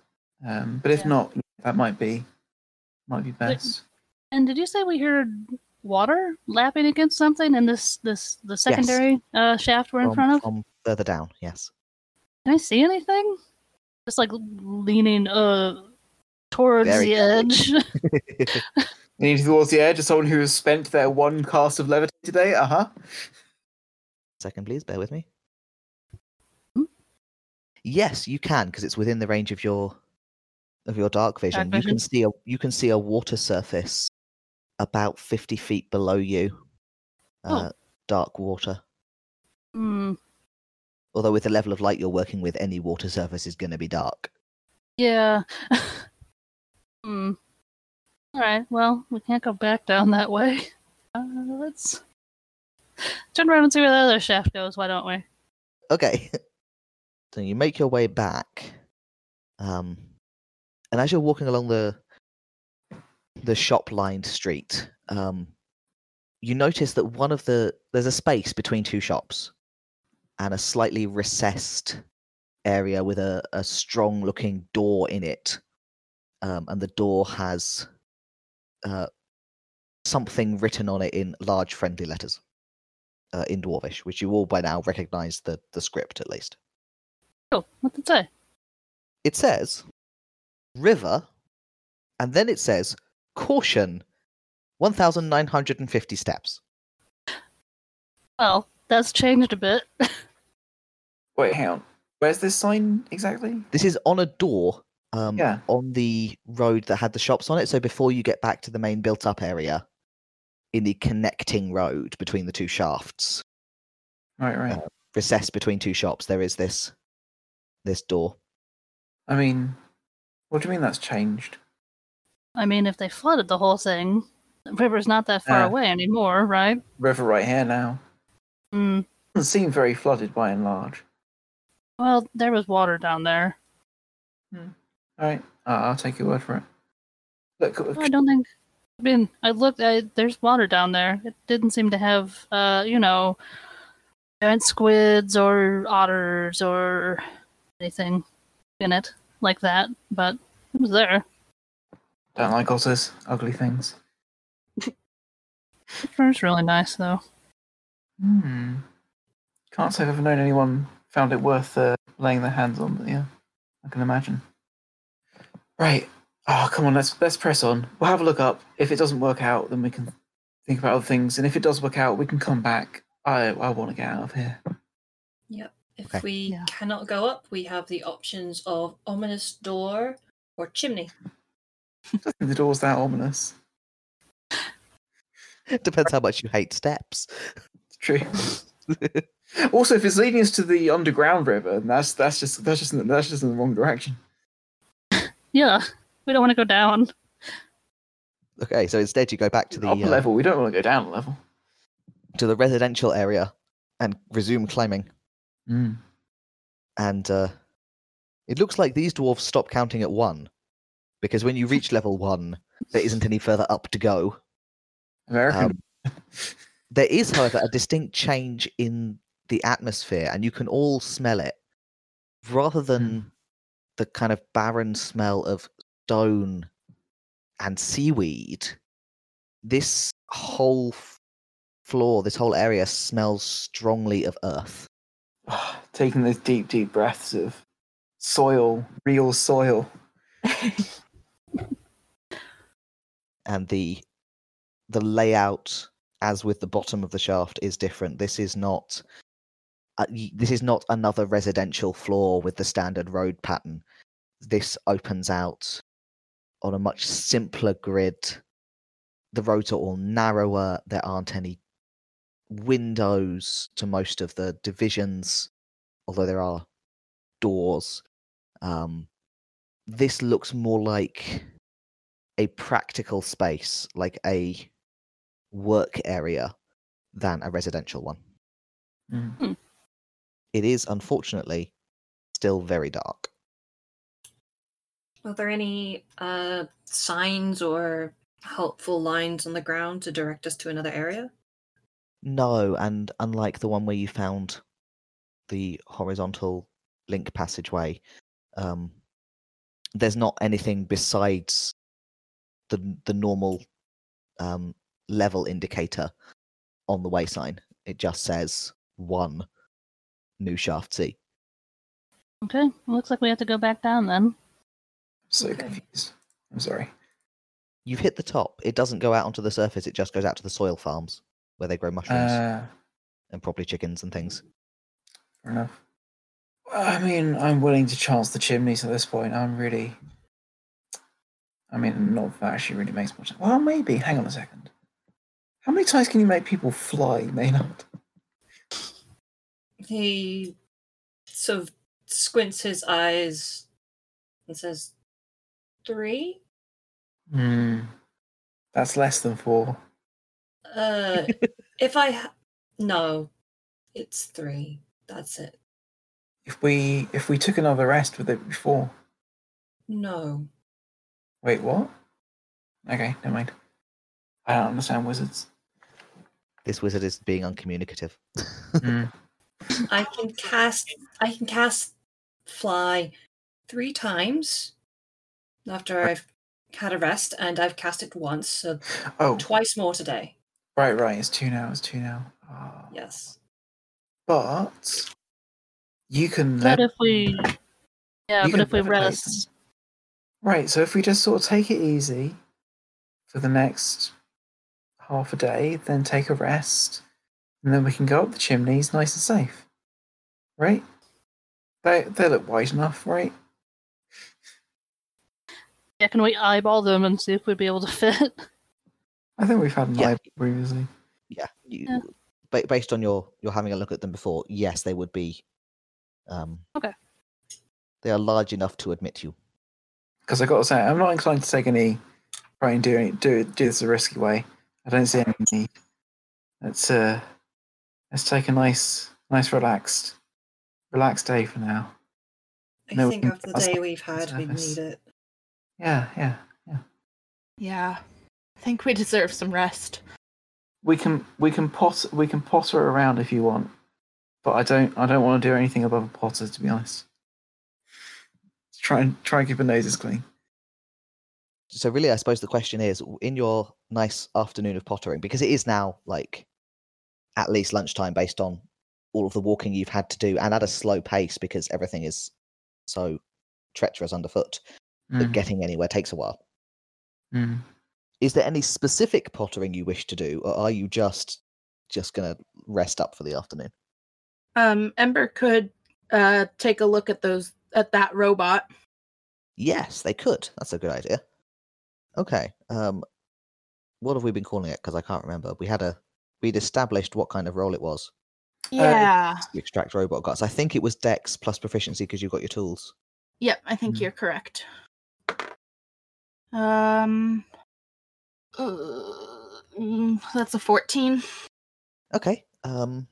Um, but if Yeah. not, that might be might be best. And did you say we heard water lapping against something in this this the secondary uh, shaft we're in front of? from further down, yes. Can I see anything? Just like leaning uh towards Very the edge. Leaning towards the edge of someone who has spent their one cast of levitate today. Uh huh. Second, please, bear with me. Hmm? Yes, you can because it's within the range of your of your dark vision. Dark You can see a you can see a water surface about fifty feet below you. Oh. Uh, Dark water. Hmm. Although with the level of light you're working with, any water surface is going to be dark. Yeah. hmm. All right. Well, we can't go back down that way. Uh, let's turn around and see where the other shaft goes. Why don't we? Okay. so you make your way back. Um, and as you're walking along the the shop lined street, um, you notice that one of the there's a space between two shops and a slightly recessed area with a, a strong looking door in it. Um, and the door has uh, something written on it in large friendly letters uh, in Dwarvish, which you all by now recognize the, the script at least. Oh, what did it say? It says river, and then it says caution, 1,950 steps. Well, that's changed a bit. Wait, hang on. Where's this sign exactly? This is on a door um, Yeah. on the road that had the shops on it. So before you get back to the main built up area, in the connecting road between the two shafts, Right, right. recessed between two shops, there is this this door. I mean, What do you mean that's changed? I mean, if they flooded the whole thing, the river's not that far Yeah. away anymore, right? River right here now. Mm. Doesn't seem very flooded by and large. Well, there was water down there. All right, uh, I'll take your word for it. Look, I don't think. I mean, I looked. I, there's water down there. It didn't seem to have, uh, you know, giant squids or otters or anything in it like that. But it was there. don't like otters, ugly things. The river's really nice, though. Hmm. Can't say I've ever known anyone found it worth uh, laying their hands on, but yeah, I can imagine. Right. Oh, come on, let's let's press on. We'll have a look up. If it doesn't work out, then we can think about other things. And if it does work out, we can come back. I I want to get out of here. Yep. If Okay. we Yeah. cannot go up, we have the options of ominous door or chimney. I don't think the door's that ominous. Depends how much you hate steps. It's true. also, if it's leading us to the underground river, that's that's just that's just in- that's just in the wrong direction. Yeah, we don't want to go down. Okay, so instead you go back to the upper uh, level. We don't want to go down a level. to the residential area and resume climbing. Mm. And uh, it looks like these dwarves stop counting at one, because when you reach level one, there isn't any further up to go. American. Um, there is, however, a distinct change in the atmosphere, and you can all smell it. Rather than the kind of barren smell of stone and seaweed, this whole f- floor, this whole area smells strongly of earth. Taking those deep, deep breaths of soil, real soil. and the the layout as with the bottom of the shaft is different. This is not uh, this is not another residential floor with the standard road pattern. This opens out on a much simpler grid. The roads are all narrower. There aren't any windows to most of the divisions although there are doors um, this looks more like a practical space, like a work area, than a residential one. Mm. It is, unfortunately, still very dark. Are there any uh, signs or helpful lines on the ground to direct us to another area? No, and unlike the one where you found the horizontal link passageway, um, there's not anything besides the the normal um, level indicator on the way sign. It just says one new shaft C. Okay, looks like we have to go back down then. So Okay. confused. I'm sorry. You've hit the top. It doesn't go out onto the surface. It just goes out to the soil farms where they grow mushrooms Uh, and probably chickens and things. fair enough. I mean, I'm willing to chance the chimneys at this point. I'm really. I mean, not that actually really makes much. Well, maybe. Hang on a second. How many times can you make people fly, Maynard? He sort of squints his eyes and says, Three? Hmm. That's less than four. Uh, if I. Ha- no, it's three. That's it. If we if we took another rest with it before. No. Wait, what? Okay, never mind. I don't understand wizards. This wizard is being uncommunicative. Hmm. I can cast. I can cast fly three times after I've had a rest, and I've cast it once, so Oh, twice more today. Right, right. It's two now. It's two now. Ah. Yes. But you can. But le- if we, yeah, You but if we levitate rest, Right, so if we just sort of take it easy for the next half a day, then take a rest, and then we can go up the chimneys nice and safe. Right? They they look wide enough, right? yeah, can we eyeball them and see if we'd be able to fit? I think we've had an Yeah. eye previously. yeah, you, Yeah. ba- based on your your having a look at them before, yes, they would be. Um, Okay. They are large enough to admit you. because I got to say I'm not inclined to take any try and do any, do do this a risky way. I don't see any need. Let's uh let's take a nice nice relaxed relaxed day for now. I No, think of the day we've had, we need it. Yeah, yeah, yeah. Yeah. I think we deserve some rest. We can we can pot we can potter around if you want, but I don't I don't want to do anything above a potter to be honest. Try and try and keep our noses clean. So really, I suppose the question is, in your nice afternoon of pottering, because it is now like at least lunchtime, based on all of the walking you've had to do, and at a slow pace because everything is so treacherous underfoot. That Mm, getting anywhere takes a while. mm. Is there any specific pottering you wish to do, or are you just just gonna rest up for the afternoon? Um, Ember could uh take a look at those at that robot. Yes, they could. That's a good idea. Okay. Um, what have we been calling it? Because I can't remember. We had a we'd established what kind of role it was. Yeah. The extract robot guts. I think it was Dex plus proficiency because you've got your tools. Yep, I think Mm. you're correct. Um uh, mm, that's a 14. Okay. Um,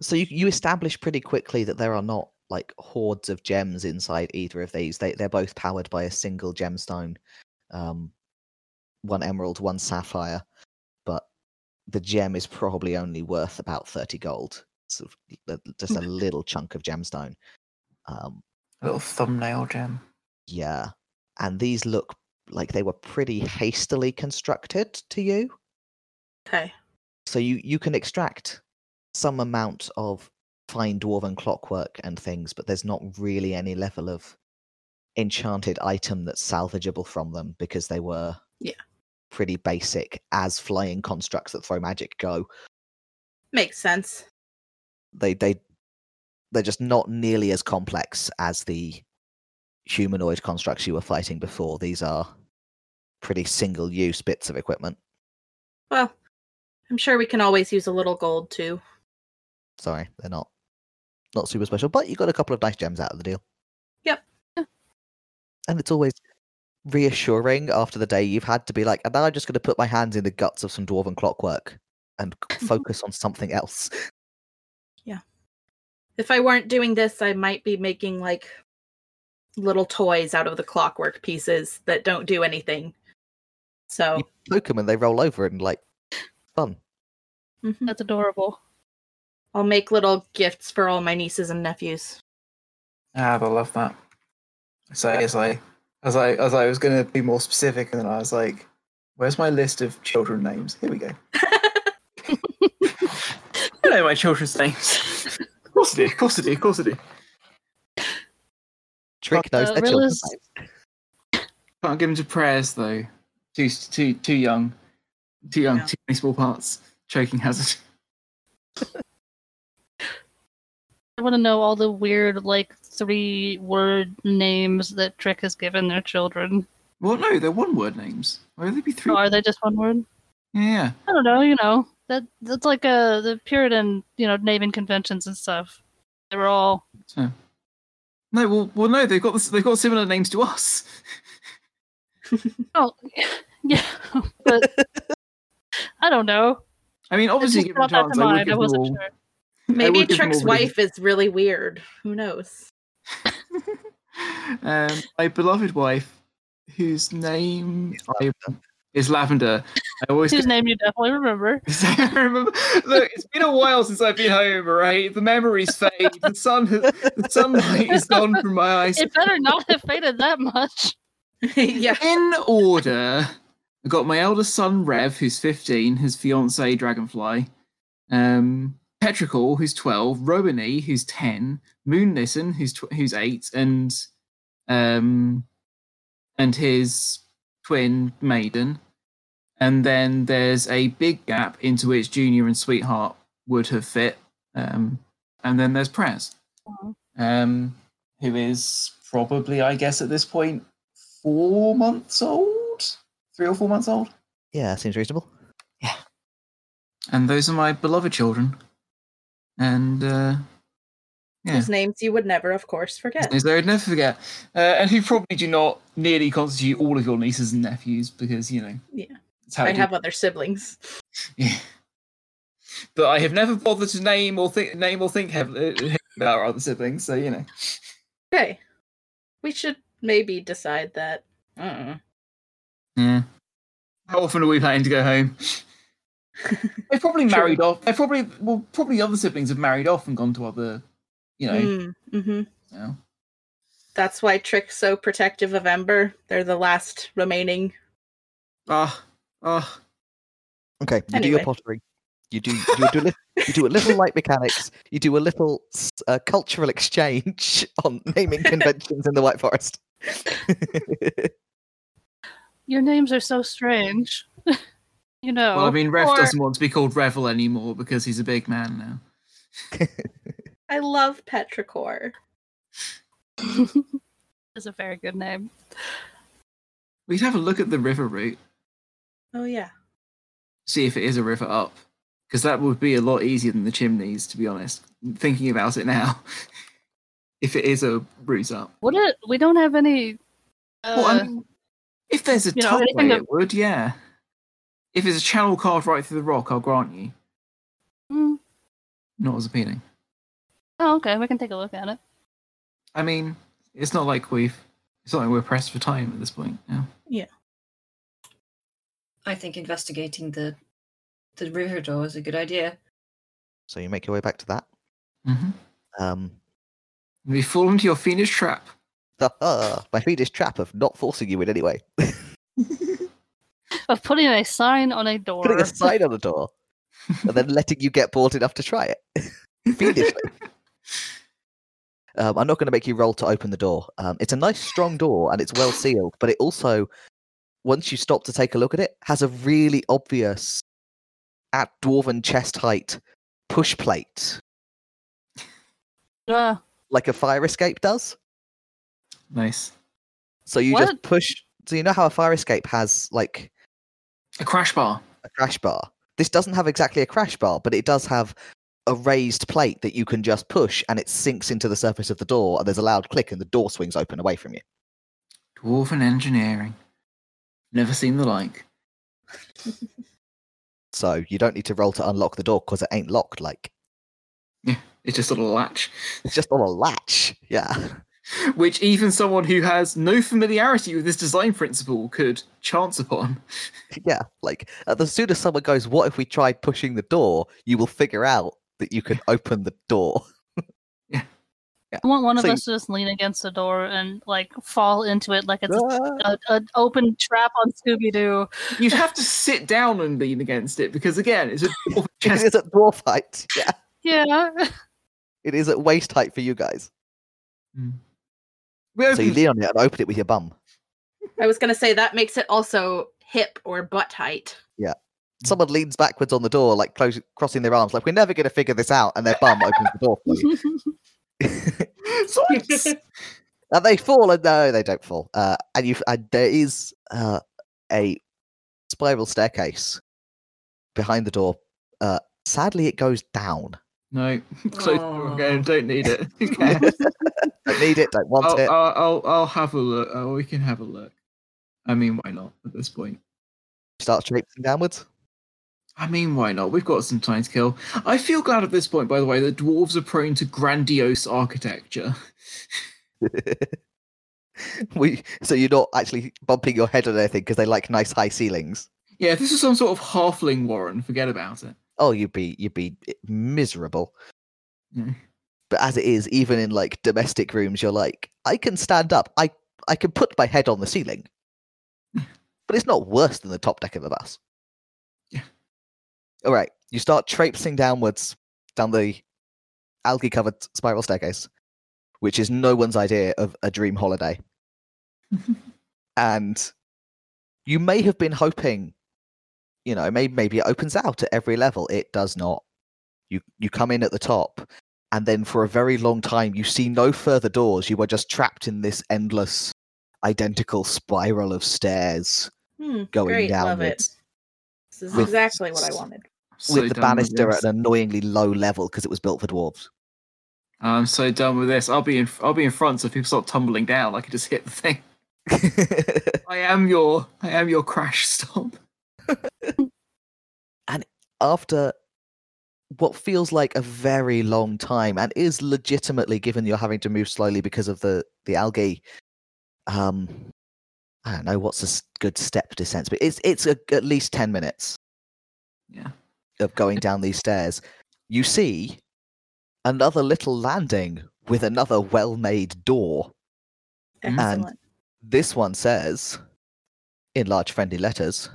so you you establish pretty quickly that there are not like hordes of gems inside either of these. They they're both powered by a single gemstone, um, one emerald, one sapphire, but the gem is probably only worth about thirty gold. So just a little chunk of gemstone. Um, A little thumbnail gem. yeah, and these look like they were pretty hastily constructed to you. Okay. so you you can extract some amount of fine dwarven clockwork and things but there's not really any level of enchanted item that's salvageable from them because they were Yeah. pretty basic as flying constructs that throw magic go Makes sense. they they they're just not nearly as complex as the humanoid constructs you were fighting before these are pretty single use bits of equipment Well, I'm sure we can always use a little gold too. sorry they're not not super special but you got a couple of nice gems out of the deal Yep. and it's always reassuring after the day you've had to be like and now i'm just going to put my hands in the guts of some dwarven clockwork and focus on something else Yeah. If I weren't doing this, I might be making like little toys out of the clockwork pieces that don't do anything. So, you poke them and they roll over and like fun mhm. That's adorable. I'll make little gifts for all my nieces and nephews. Ah, I love that. So it's like as I as I was gonna be more specific and then I was like, where's my list of children names? Here we go. I know my children's names. of course I do, of course I do, of course I do. trick knows uh, their children's names. Can't give them to prayers though. Too too too young. Too young, Yeah. too many small parts. Choking hazard. I want to know all the weird, like, three word names that Trick has given their children. Well no, they're one word names. Why would they be three? Or are they just one word? Yeah. I don't know, you know. That that's like uh the Puritan, you know, naming conventions and stuff. They were all So. No, well, well, no, they've got this, they've got similar names to us. oh yeah, but I don't know. I mean, obviously, given chance, to I would mind. give I wasn't sure. Maybe Trick's wife is really weird. Who knows? um, my beloved wife, whose name I, is Lavender. I always Whose name you definitely remember. I remember. Look, it's been a while since I've been home. Right, the memories fade. The sun, the sunlight is gone from my eyes. It better not have faded that much. yeah. In order, I got my eldest son Rev, who's fifteen, his fiance Dragonfly, um, Petrichor, who's twelve, Rowaney, who's ten, Moon Listen, who's tw- who's eight, and um, and his twin Maiden. And then there's a big gap into which Junior and Sweetheart would have fit. Um, and then there's Prez, um, who is probably, I guess, at this point, four months old, three or four months old. Yeah, seems reasonable. Yeah. And those are my beloved children. And uh, Yeah. whose names you would never, of course, forget. Is there I'd never forget, uh, and who probably do not nearly constitute all of your nieces and nephews because you know. Yeah. How I it have other siblings. Yeah. But I have never bothered to name or think name or think heavily about our other siblings, so you know. Okay. We should maybe decide that. Uh-uh. Yeah. How often are we planning to go home? They've probably True. married off. They've probably well, probably the other siblings have married off and gone to other, you know. Mm, mhm. you know. That's why Trick's so protective of Ember. They're the last remaining. Ah, ah. Okay, you do your Anyway. pottery. You do you do a little, you do a little light mechanics. You do a little uh, cultural exchange on naming conventions in the White Forest. Your names are so strange. you know. Well, I mean, Rev or- doesn't want to be called Revel anymore because he's a big man now. I love Petrichor. is a very good name. We'd have a look at the river route, Oh yeah. see if it is a river up, because that would be a lot easier than the chimneys, to be honest. Thinking about it now, if it is a route up. What it? We don't have any. Uh, Well, I mean, if there's a you know, top way, that- it would, yeah. If there's a channel carved right through the rock, I'll grant you. mm, Not as appealing. oh, okay. We can take a look at it. I mean, it's not like we've. It's not like we're pressed for time at this point. Yeah. Yeah. I think investigating the the river door is a good idea. so you make your way back to that. Mm-hmm. Um, We fall into your fiendish trap. my fiendish trap of not forcing you in any way. Of putting a sign on a door. Putting a sign on a door and then letting you get bored enough to try it. Fiendishly. Um, I'm not going to make you roll to open the door. Um, it's a nice, strong door and it's well sealed, but it also, once you stop to take a look at it, has a really obvious, at dwarven chest height, push plate, Uh, like a fire escape does. Nice. So you What? just push. So you know how a fire escape has like A crash bar. a crash bar. This doesn't have exactly a crash bar, but it does have a raised plate that you can just push and it sinks into the surface of the door and there's a loud click and the door swings open away from you. Dwarven engineering. Never seen the like. So you don't need to roll to unlock the door because it ain't locked like yeah, It's just on a latch. it's just on a latch. Yeah. Which even someone who has no familiarity with this design principle could chance upon. Yeah. Like uh, as soon as someone goes, What if we tried pushing the door? You will figure out that you can open the door. I want one of So you- us to just lean against the door and like fall into it like it's Ah. a, an open trap on Scooby Doo. You'd have to sit down and lean against it because again, it's a dwarven it chest. is at dwarf height. Yeah. Yeah. It is at waist height for you guys. We So you lean on it and open it with your bum. I was gonna say that makes it also hip or butt height. Yeah. Someone leans backwards on the door, like close, crossing their arms, like we're never going to figure this out, and their bum opens the door for you. Zoinks! and they fall, and no, they don't fall. Uh, and you, and there is uh, a spiral staircase behind the door. Uh, sadly, it goes down. no, close the door. Don't need it. Okay. Don't need it. Don't want I'll, it. I'll, I'll, I'll have a look. Oh, we can have a look. I mean, why not at this point? Start traipsing downwards. I mean, why not? We've got some time to kill. I feel glad at this point, by the way, that dwarves are prone to grandiose architecture. we so you're not actually bumping your head on anything because they like nice high ceilings. Yeah, if this is some sort of halfling warren, forget about it. Oh, you'd be you'd be miserable. Mm. But as it is, even in like domestic rooms, you're like, I can stand up. I I can put my head on the ceiling. but it's not worse than the top deck of a bus. All right, you start traipsing downwards down the algae-covered spiral staircase, which is no one's idea of a dream holiday. and you may have been hoping you know maybe maybe it opens out at every level it does not you you come in at the top and then for a very long time you see no further doors you are just trapped in this endless identical spiral of stairs Hmm, going great, love it. This is exactly what I wanted. So with the banister this. at an annoyingly low level because it was built for dwarves I'm so done with this. I'll be in. I'll be in front, so if people start tumbling down, I can just hit the thing. I am your. I am your crash stop. And after what feels like a very long time, and is legitimately given you're having to move slowly because of the the algae. Um, I don't know what's a good step descent, but it's it's a, at least ten minutes. Yeah. Of going down these stairs, you see another little landing with another well made door. Excellent. This one says, in large friendly letters,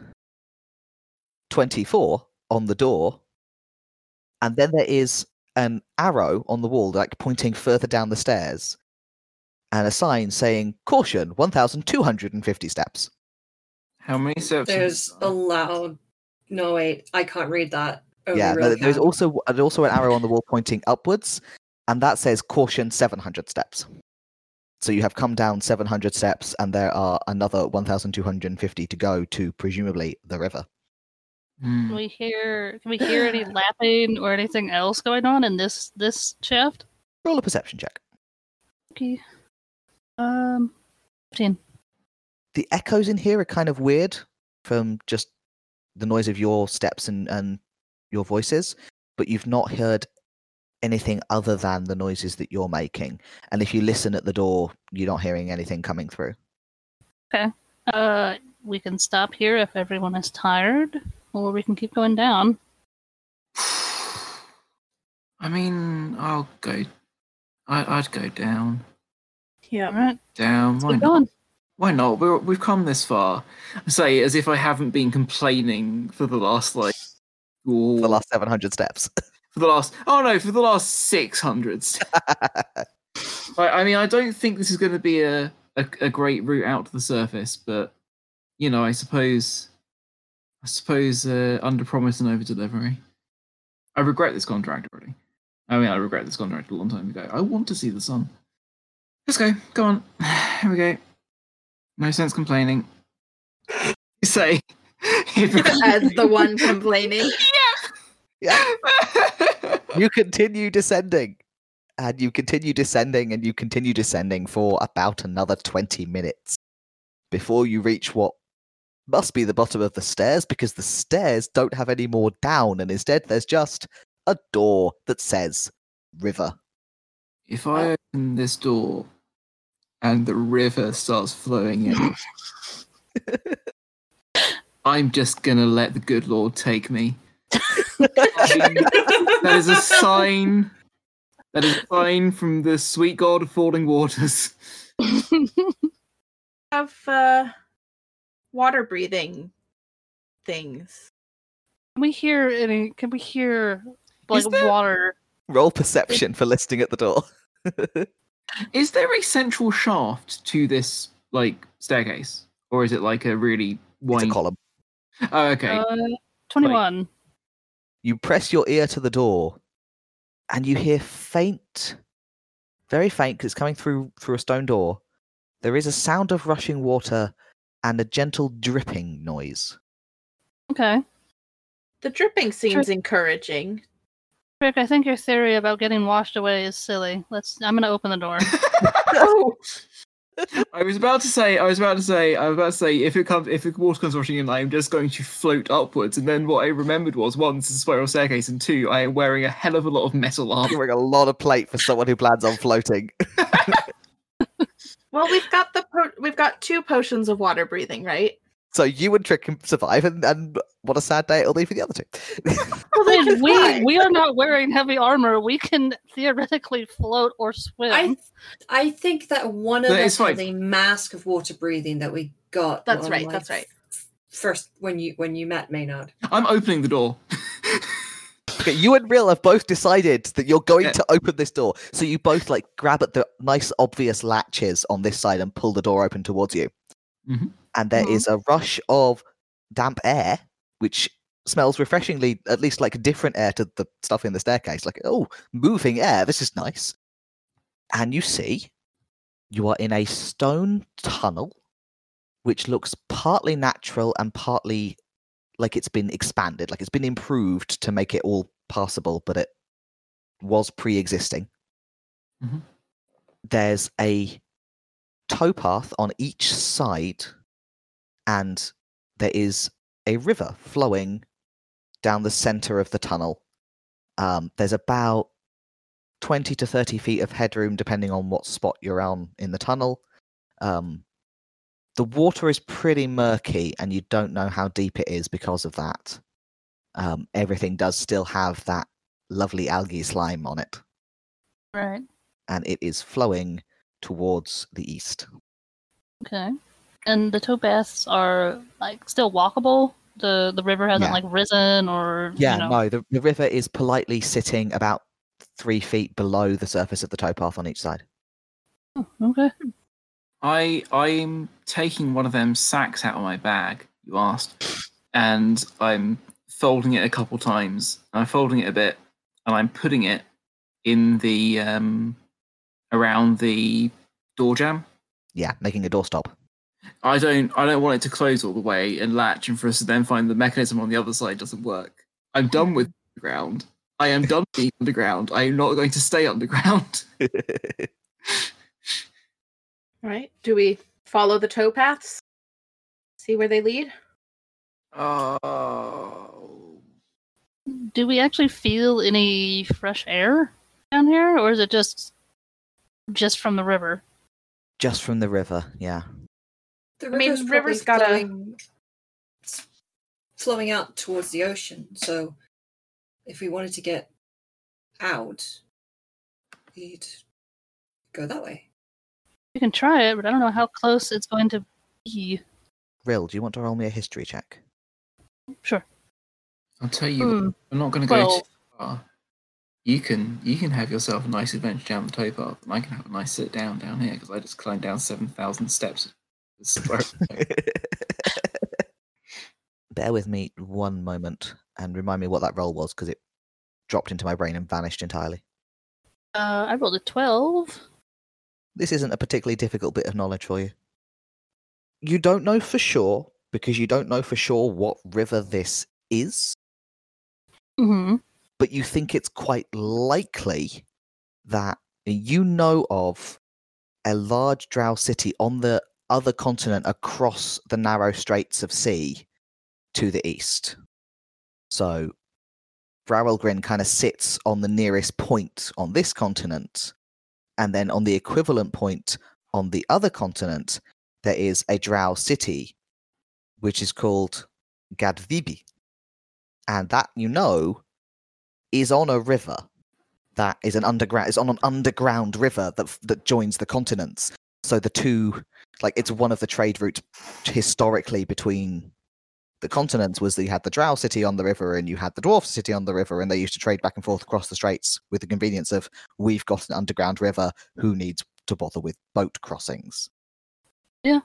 24 on the door. And then there is an arrow on the wall, like pointing further down the stairs, and a sign saying, caution, 1,250 steps. How many steps? There's a loud. No, wait, I can't read that. Only yeah, no, there's also there's also an arrow on the wall pointing upwards, and that says caution 700 steps. So you have come down 700 steps, and there are another 1,250 to go to presumably the river. Hmm. Can we hear? Can we hear any lapping or anything else going on in this this shaft? Roll a perception check. Okay. Um, fifteen. The echoes in here are kind of weird from just the noise of your steps and, and your voices, but you've not heard anything other than the noises that you're making. And if you listen at the door, you're not hearing anything coming through. Okay. Uh, we can stop here if everyone is tired, or we can keep going down. I mean, I'll go. I, I'd go down. Yeah. right, Down. let's Why keep not? Why not? We're, we've come this far. I say as if I haven't been complaining for the last like. For the last 700 steps. for the last. Oh no, for the last six hundred. I, I mean, I don't think this is going to be a, a a great route out to the surface, but you know, I suppose. I suppose uh, under promise and over delivery. I regret this contract already. I mean, I regret this contract a long time ago. I want to see the sun. Let's go. Go on. Here we go. No sense complaining. You say. As the one complaining. yeah. Yeah. You continue descending. And you continue descending and you continue descending for about another 20 minutes before you reach what must be the bottom of the stairs because the stairs don't have any more down and instead there's just a door that says river. If I open this door and the river starts flowing in, I'm just gonna let the good Lord take me. that is a sign. That is a sign from the sweet God of falling waters. Have uh, water breathing things. Can we hear any? Can we hear like there- water? Roll perception for listening at the door. Is there a central shaft to this like staircase, or is it like a really It's a wide? column. Oh, okay. Uh, twenty-one. You press your ear to the door, and you hear faint, very faint, because it's coming through through a stone door. There is a sound of rushing water and a gentle dripping noise. Okay, The dripping seems encouraging. Rick. I think your theory about getting washed away is silly. Let's. I'm gonna open the door. I was about to say, I was about to say, I was about to say, if it comes, if the water comes rushing in, I am just going to float upwards. And then what I remembered was one, it's a spiral staircase, and two, I am wearing a hell of a lot of metal armor. You're wearing a lot of plate for someone who plans on floating. well, we've got the po- we've got two potions of water breathing, right? So you and Trick can survive, and, and what a sad day it'll be for the other two. Well, they we we are not wearing heavy armor. We can theoretically float or swim. I I think that one of No, us it's has a mask of water breathing that we got. That's right, that's right. First, when you when you met Maynard. I'm opening the door. Okay, you and Rill have both decided that you're going Yeah. to open this door. So you both like grab at the nice obvious latches on this side and pull the door open towards you. Mhm. And there Mhm. is a rush of damp air, which smells refreshingly, at least like different air to the stuff in the staircase. Like, oh, moving air. This is nice. And you see, you are in a stone tunnel, which looks partly natural and partly like it's been expanded, like it's been improved to make it all passable, but it was pre-existing. Mhm. there's a towpath on each side, and there is a river flowing down the center of the tunnel. Um, there's about 20 to 30 feet of headroom, depending on what spot you're on in the tunnel. Um, the water is pretty murky, and you don't know how deep it is because of that. Um, everything does still have that lovely algae slime on it, Right. and it is flowing towards the east. Okay. And the towpaths are like still walkable. The the river hasn't Yeah. like risen or Yeah, you know. no, the, the river is politely sitting about three feet below the surface of the towpath on each side. Oh, okay. I I'm taking one of them sacks out of my bag. You asked, and I'm folding it a couple times. I'm folding it a bit, and I'm putting it in the um around the door jamb. Yeah, making a doorstop. I don't I don't want it to close all the way and latch, and for us to then find the mechanism on the other side doesn't work. I'm done with underground. I am done being underground. I am not going to stay underground. All right. Do we follow the towpaths? See where they lead? Oh. Do we actually feel any fresh air down here, or is it just just from the river? Just from the river, yeah. The I mean, river's, river's probably gotta- flowing, it's flowing out towards the ocean. So, if we wanted to get out, we'd go that way. We can try it, but I don't know how close it's going to be. Rill, do you want to roll me a history check? Sure. I'll tell you, Hmm. I'm not going to go Well- too far. You can you can have yourself a nice adventure down the towpath, and I can have a nice sit down down here because I just climbed down seven thousand steps. It's right- Bear with me one moment and remind me what that roll was because it dropped into my brain and vanished entirely. Uh, I rolled a twelve. This isn't a particularly difficult bit of knowledge for you. You don't know for sure because you don't know for sure what river this is, Mm-hmm. but you think it's quite likely that you know of a large drow city on the other continent across the narrow straits of sea to the east. So Browelgrin kind of sits on the nearest point on this continent, and then on the equivalent point on the other continent, there is a drow city which is called Gadvibi. And that you know is on a river that is an underground is on an underground river that that joins the continents. So the two like it's one of the trade routes historically between the continents was that you had the Drow city on the river and you had the Dwarf city on the river, and they used to trade back and forth across the straits with the convenience of we've got an underground river, who needs to bother with boat crossings? Yeah.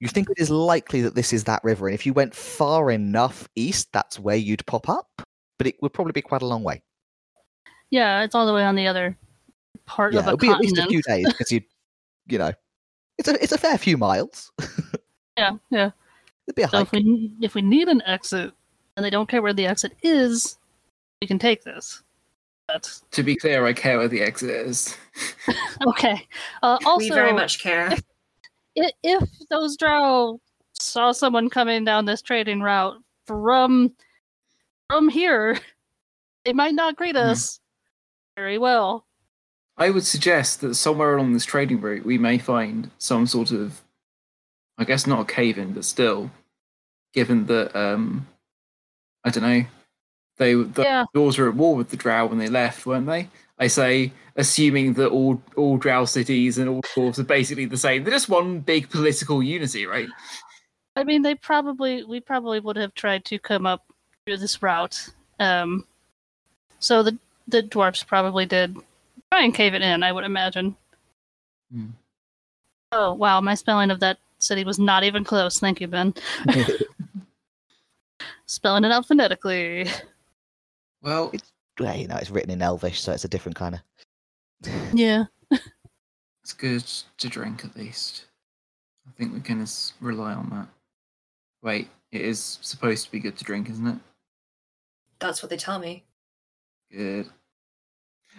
You think it is likely that this is that river, and if you went far enough east, that's where you'd pop up, but it would probably be quite a long way. Yeah, it's all the way on the other part Yeah, of a it'll be at least a few days because you, you know, it's a it's a fair few miles. Yeah, yeah. It'd be a So hike. if we if we need an exit and they don't care where the exit is, we can take this. But To be clear, I care where the exit is. okay. Uh, also, we very much care. i- if those drow saw someone coming down this trading route from from here, they might not greet Hmm. us very well. I would suggest that somewhere along this trading route, we may find some sort of, I guess not a cave in, but still, given that, um, I don't know, they the Yeah. Dwarves were at war with the Drow when they left, weren't they? I say, assuming that all all Drow cities and all Dwarves are basically the same. They're just one big political unity, right? I mean, they probably we probably would have tried to come up through this route. Um, so the the dwarfs probably did try and cave it in. I would imagine. Hmm. Oh wow, my spelling of that city was not even close. Thank you, Ben. Spelling it out phonetically. Well, well, you know, it's written in Elvish, so it's a different kind of. Yeah. it's good to drink at least. I think we can s- rely on that. Wait, it is supposed to be good to drink, isn't it? That's what they tell me. Good.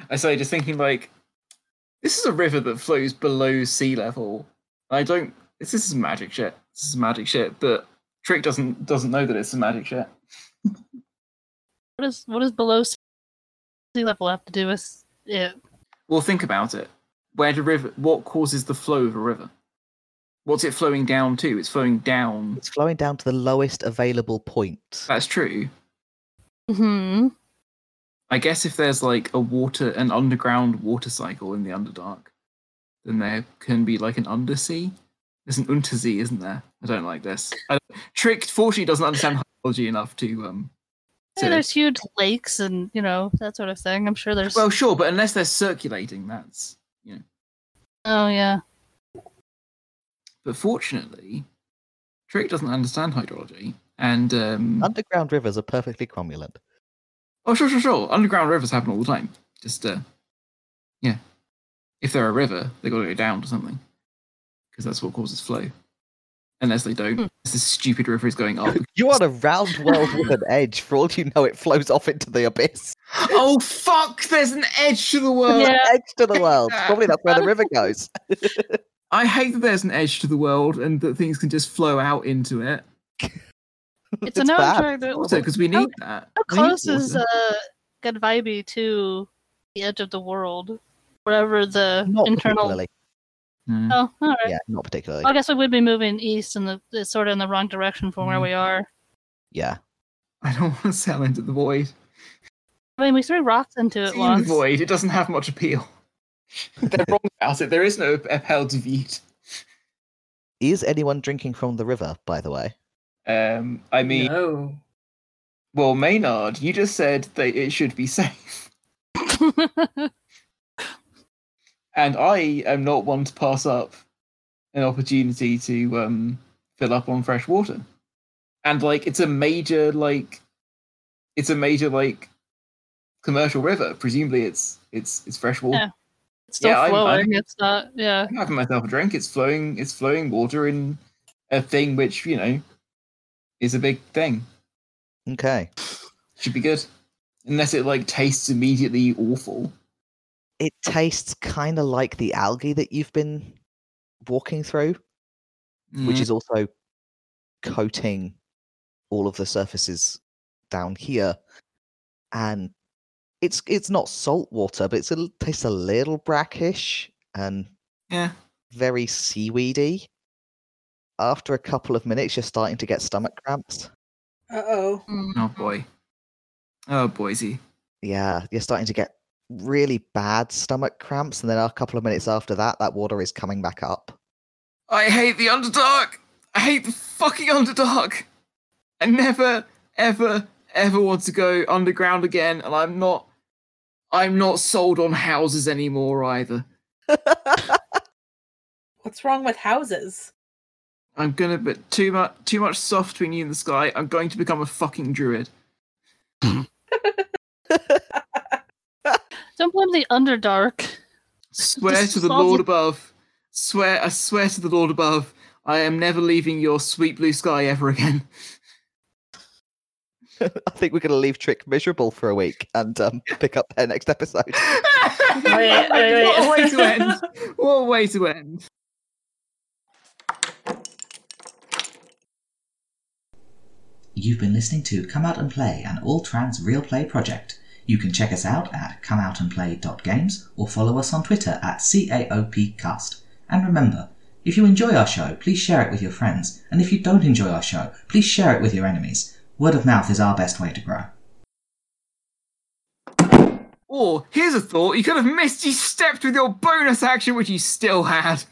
I say, just thinking like, This is a river that flows below sea level. I don't. This, this is magic shit. This is magic shit. But Trick doesn't doesn't know that it's some magic shit. What is what does below sea level have to do with it? Well, think about it. Where the river? What causes the flow of a river? What's it flowing down to? It's flowing down. It's flowing down to the lowest available point. That's true. Hmm. I guess if there's like a water, an underground water cycle in the Underdark, then there can be like an undersea. There's an Untersee, isn't there? I don't like this. I, Trick, fortunately, doesn't understand hydrology enough to um. Yeah, there's huge lakes and you know that sort of thing. I'm sure there's. well, sure, but unless they're circulating, that's you know. oh yeah. But fortunately, Trick doesn't understand hydrology, and um, Underground rivers are perfectly cromulent. Oh, sure, sure, sure. Underground rivers happen all the time. Just uh, yeah. If they're a river, they've got to go down to something, because that's what causes flow. Unless they don't, Hmm. unless this stupid river is going up. You're on a round world with an edge. For all you know, it flows off into the abyss. oh fuck! There's an edge to the world. Yeah. Edge to the world. Probably that's where the river goes. I hate that there's an edge to the world and that things can just flow out into it. It's a known bad. that Also, because we need that. How We need close is water. uh Gadvibe to the edge of the world? Whatever the Not internal. particularly. Hmm. Oh, all right. Yeah, not particularly. Well, I guess we would be moving east, and the it's sort of in the wrong direction from where Mm. we are. Yeah. I don't want to sail into the void. I mean, we threw rocks into it Seen once. the void. It doesn't have much appeal. They're wrong about it. There is no Appel du Vide. Is anyone drinking from the river, by the way? Um, I mean, no. Well, Maynard, you just said that it should be safe, and I am not one to pass up an opportunity to um, fill up on fresh water. And like, it's a major like, it's a major like commercial river. Presumably, it's it's it's fresh water. Yeah. it's still Yeah, I'm- I'm- It's not. Yeah. I'm having myself a drink. It's flowing. It's flowing water in a thing which you know is a big thing. Okay. Should be good, unless it like tastes immediately awful. It tastes kind of like the algae that you've been walking through, which Mm. is also coating all of the surfaces down here. And it's it's not salt water, but it's a, l- tastes a little brackish and yeah. very seaweedy. After a couple of minutes, you're starting to get stomach cramps. Uh oh. Oh boy. Oh Boise. Yeah, you're starting to get really bad stomach cramps, and then a couple of minutes after that, that water is coming back up. I hate the Underdark. I hate the fucking Underdark. I never, ever, ever want to go underground again, and I'm not. I'm not sold on houses anymore either. What's wrong with houses? I'm gonna put too much, too much soft between you and the sky. I'm going to become a fucking druid. Don't blame the Underdark. Swear Just to the solve Lord above. Swear, I swear to the Lord above. I am never leaving your sweet blue sky ever again. I think we're going to leave Trick miserable for a week and um, pick up their next episode. wait, wait, wait. What a way to end! What a way to end! You've been listening to Come Out and Play, an all trans real play project. You can check us out at comeoutandplay.games or follow us on Twitter at CAOPcast. And remember, if you enjoy our show, please share it with your friends, and if you don't enjoy our show, please share it with your enemies. Word of mouth is our best way to grow. Or, here's a thought you could have missed, you stepped with your bonus action, which you still had.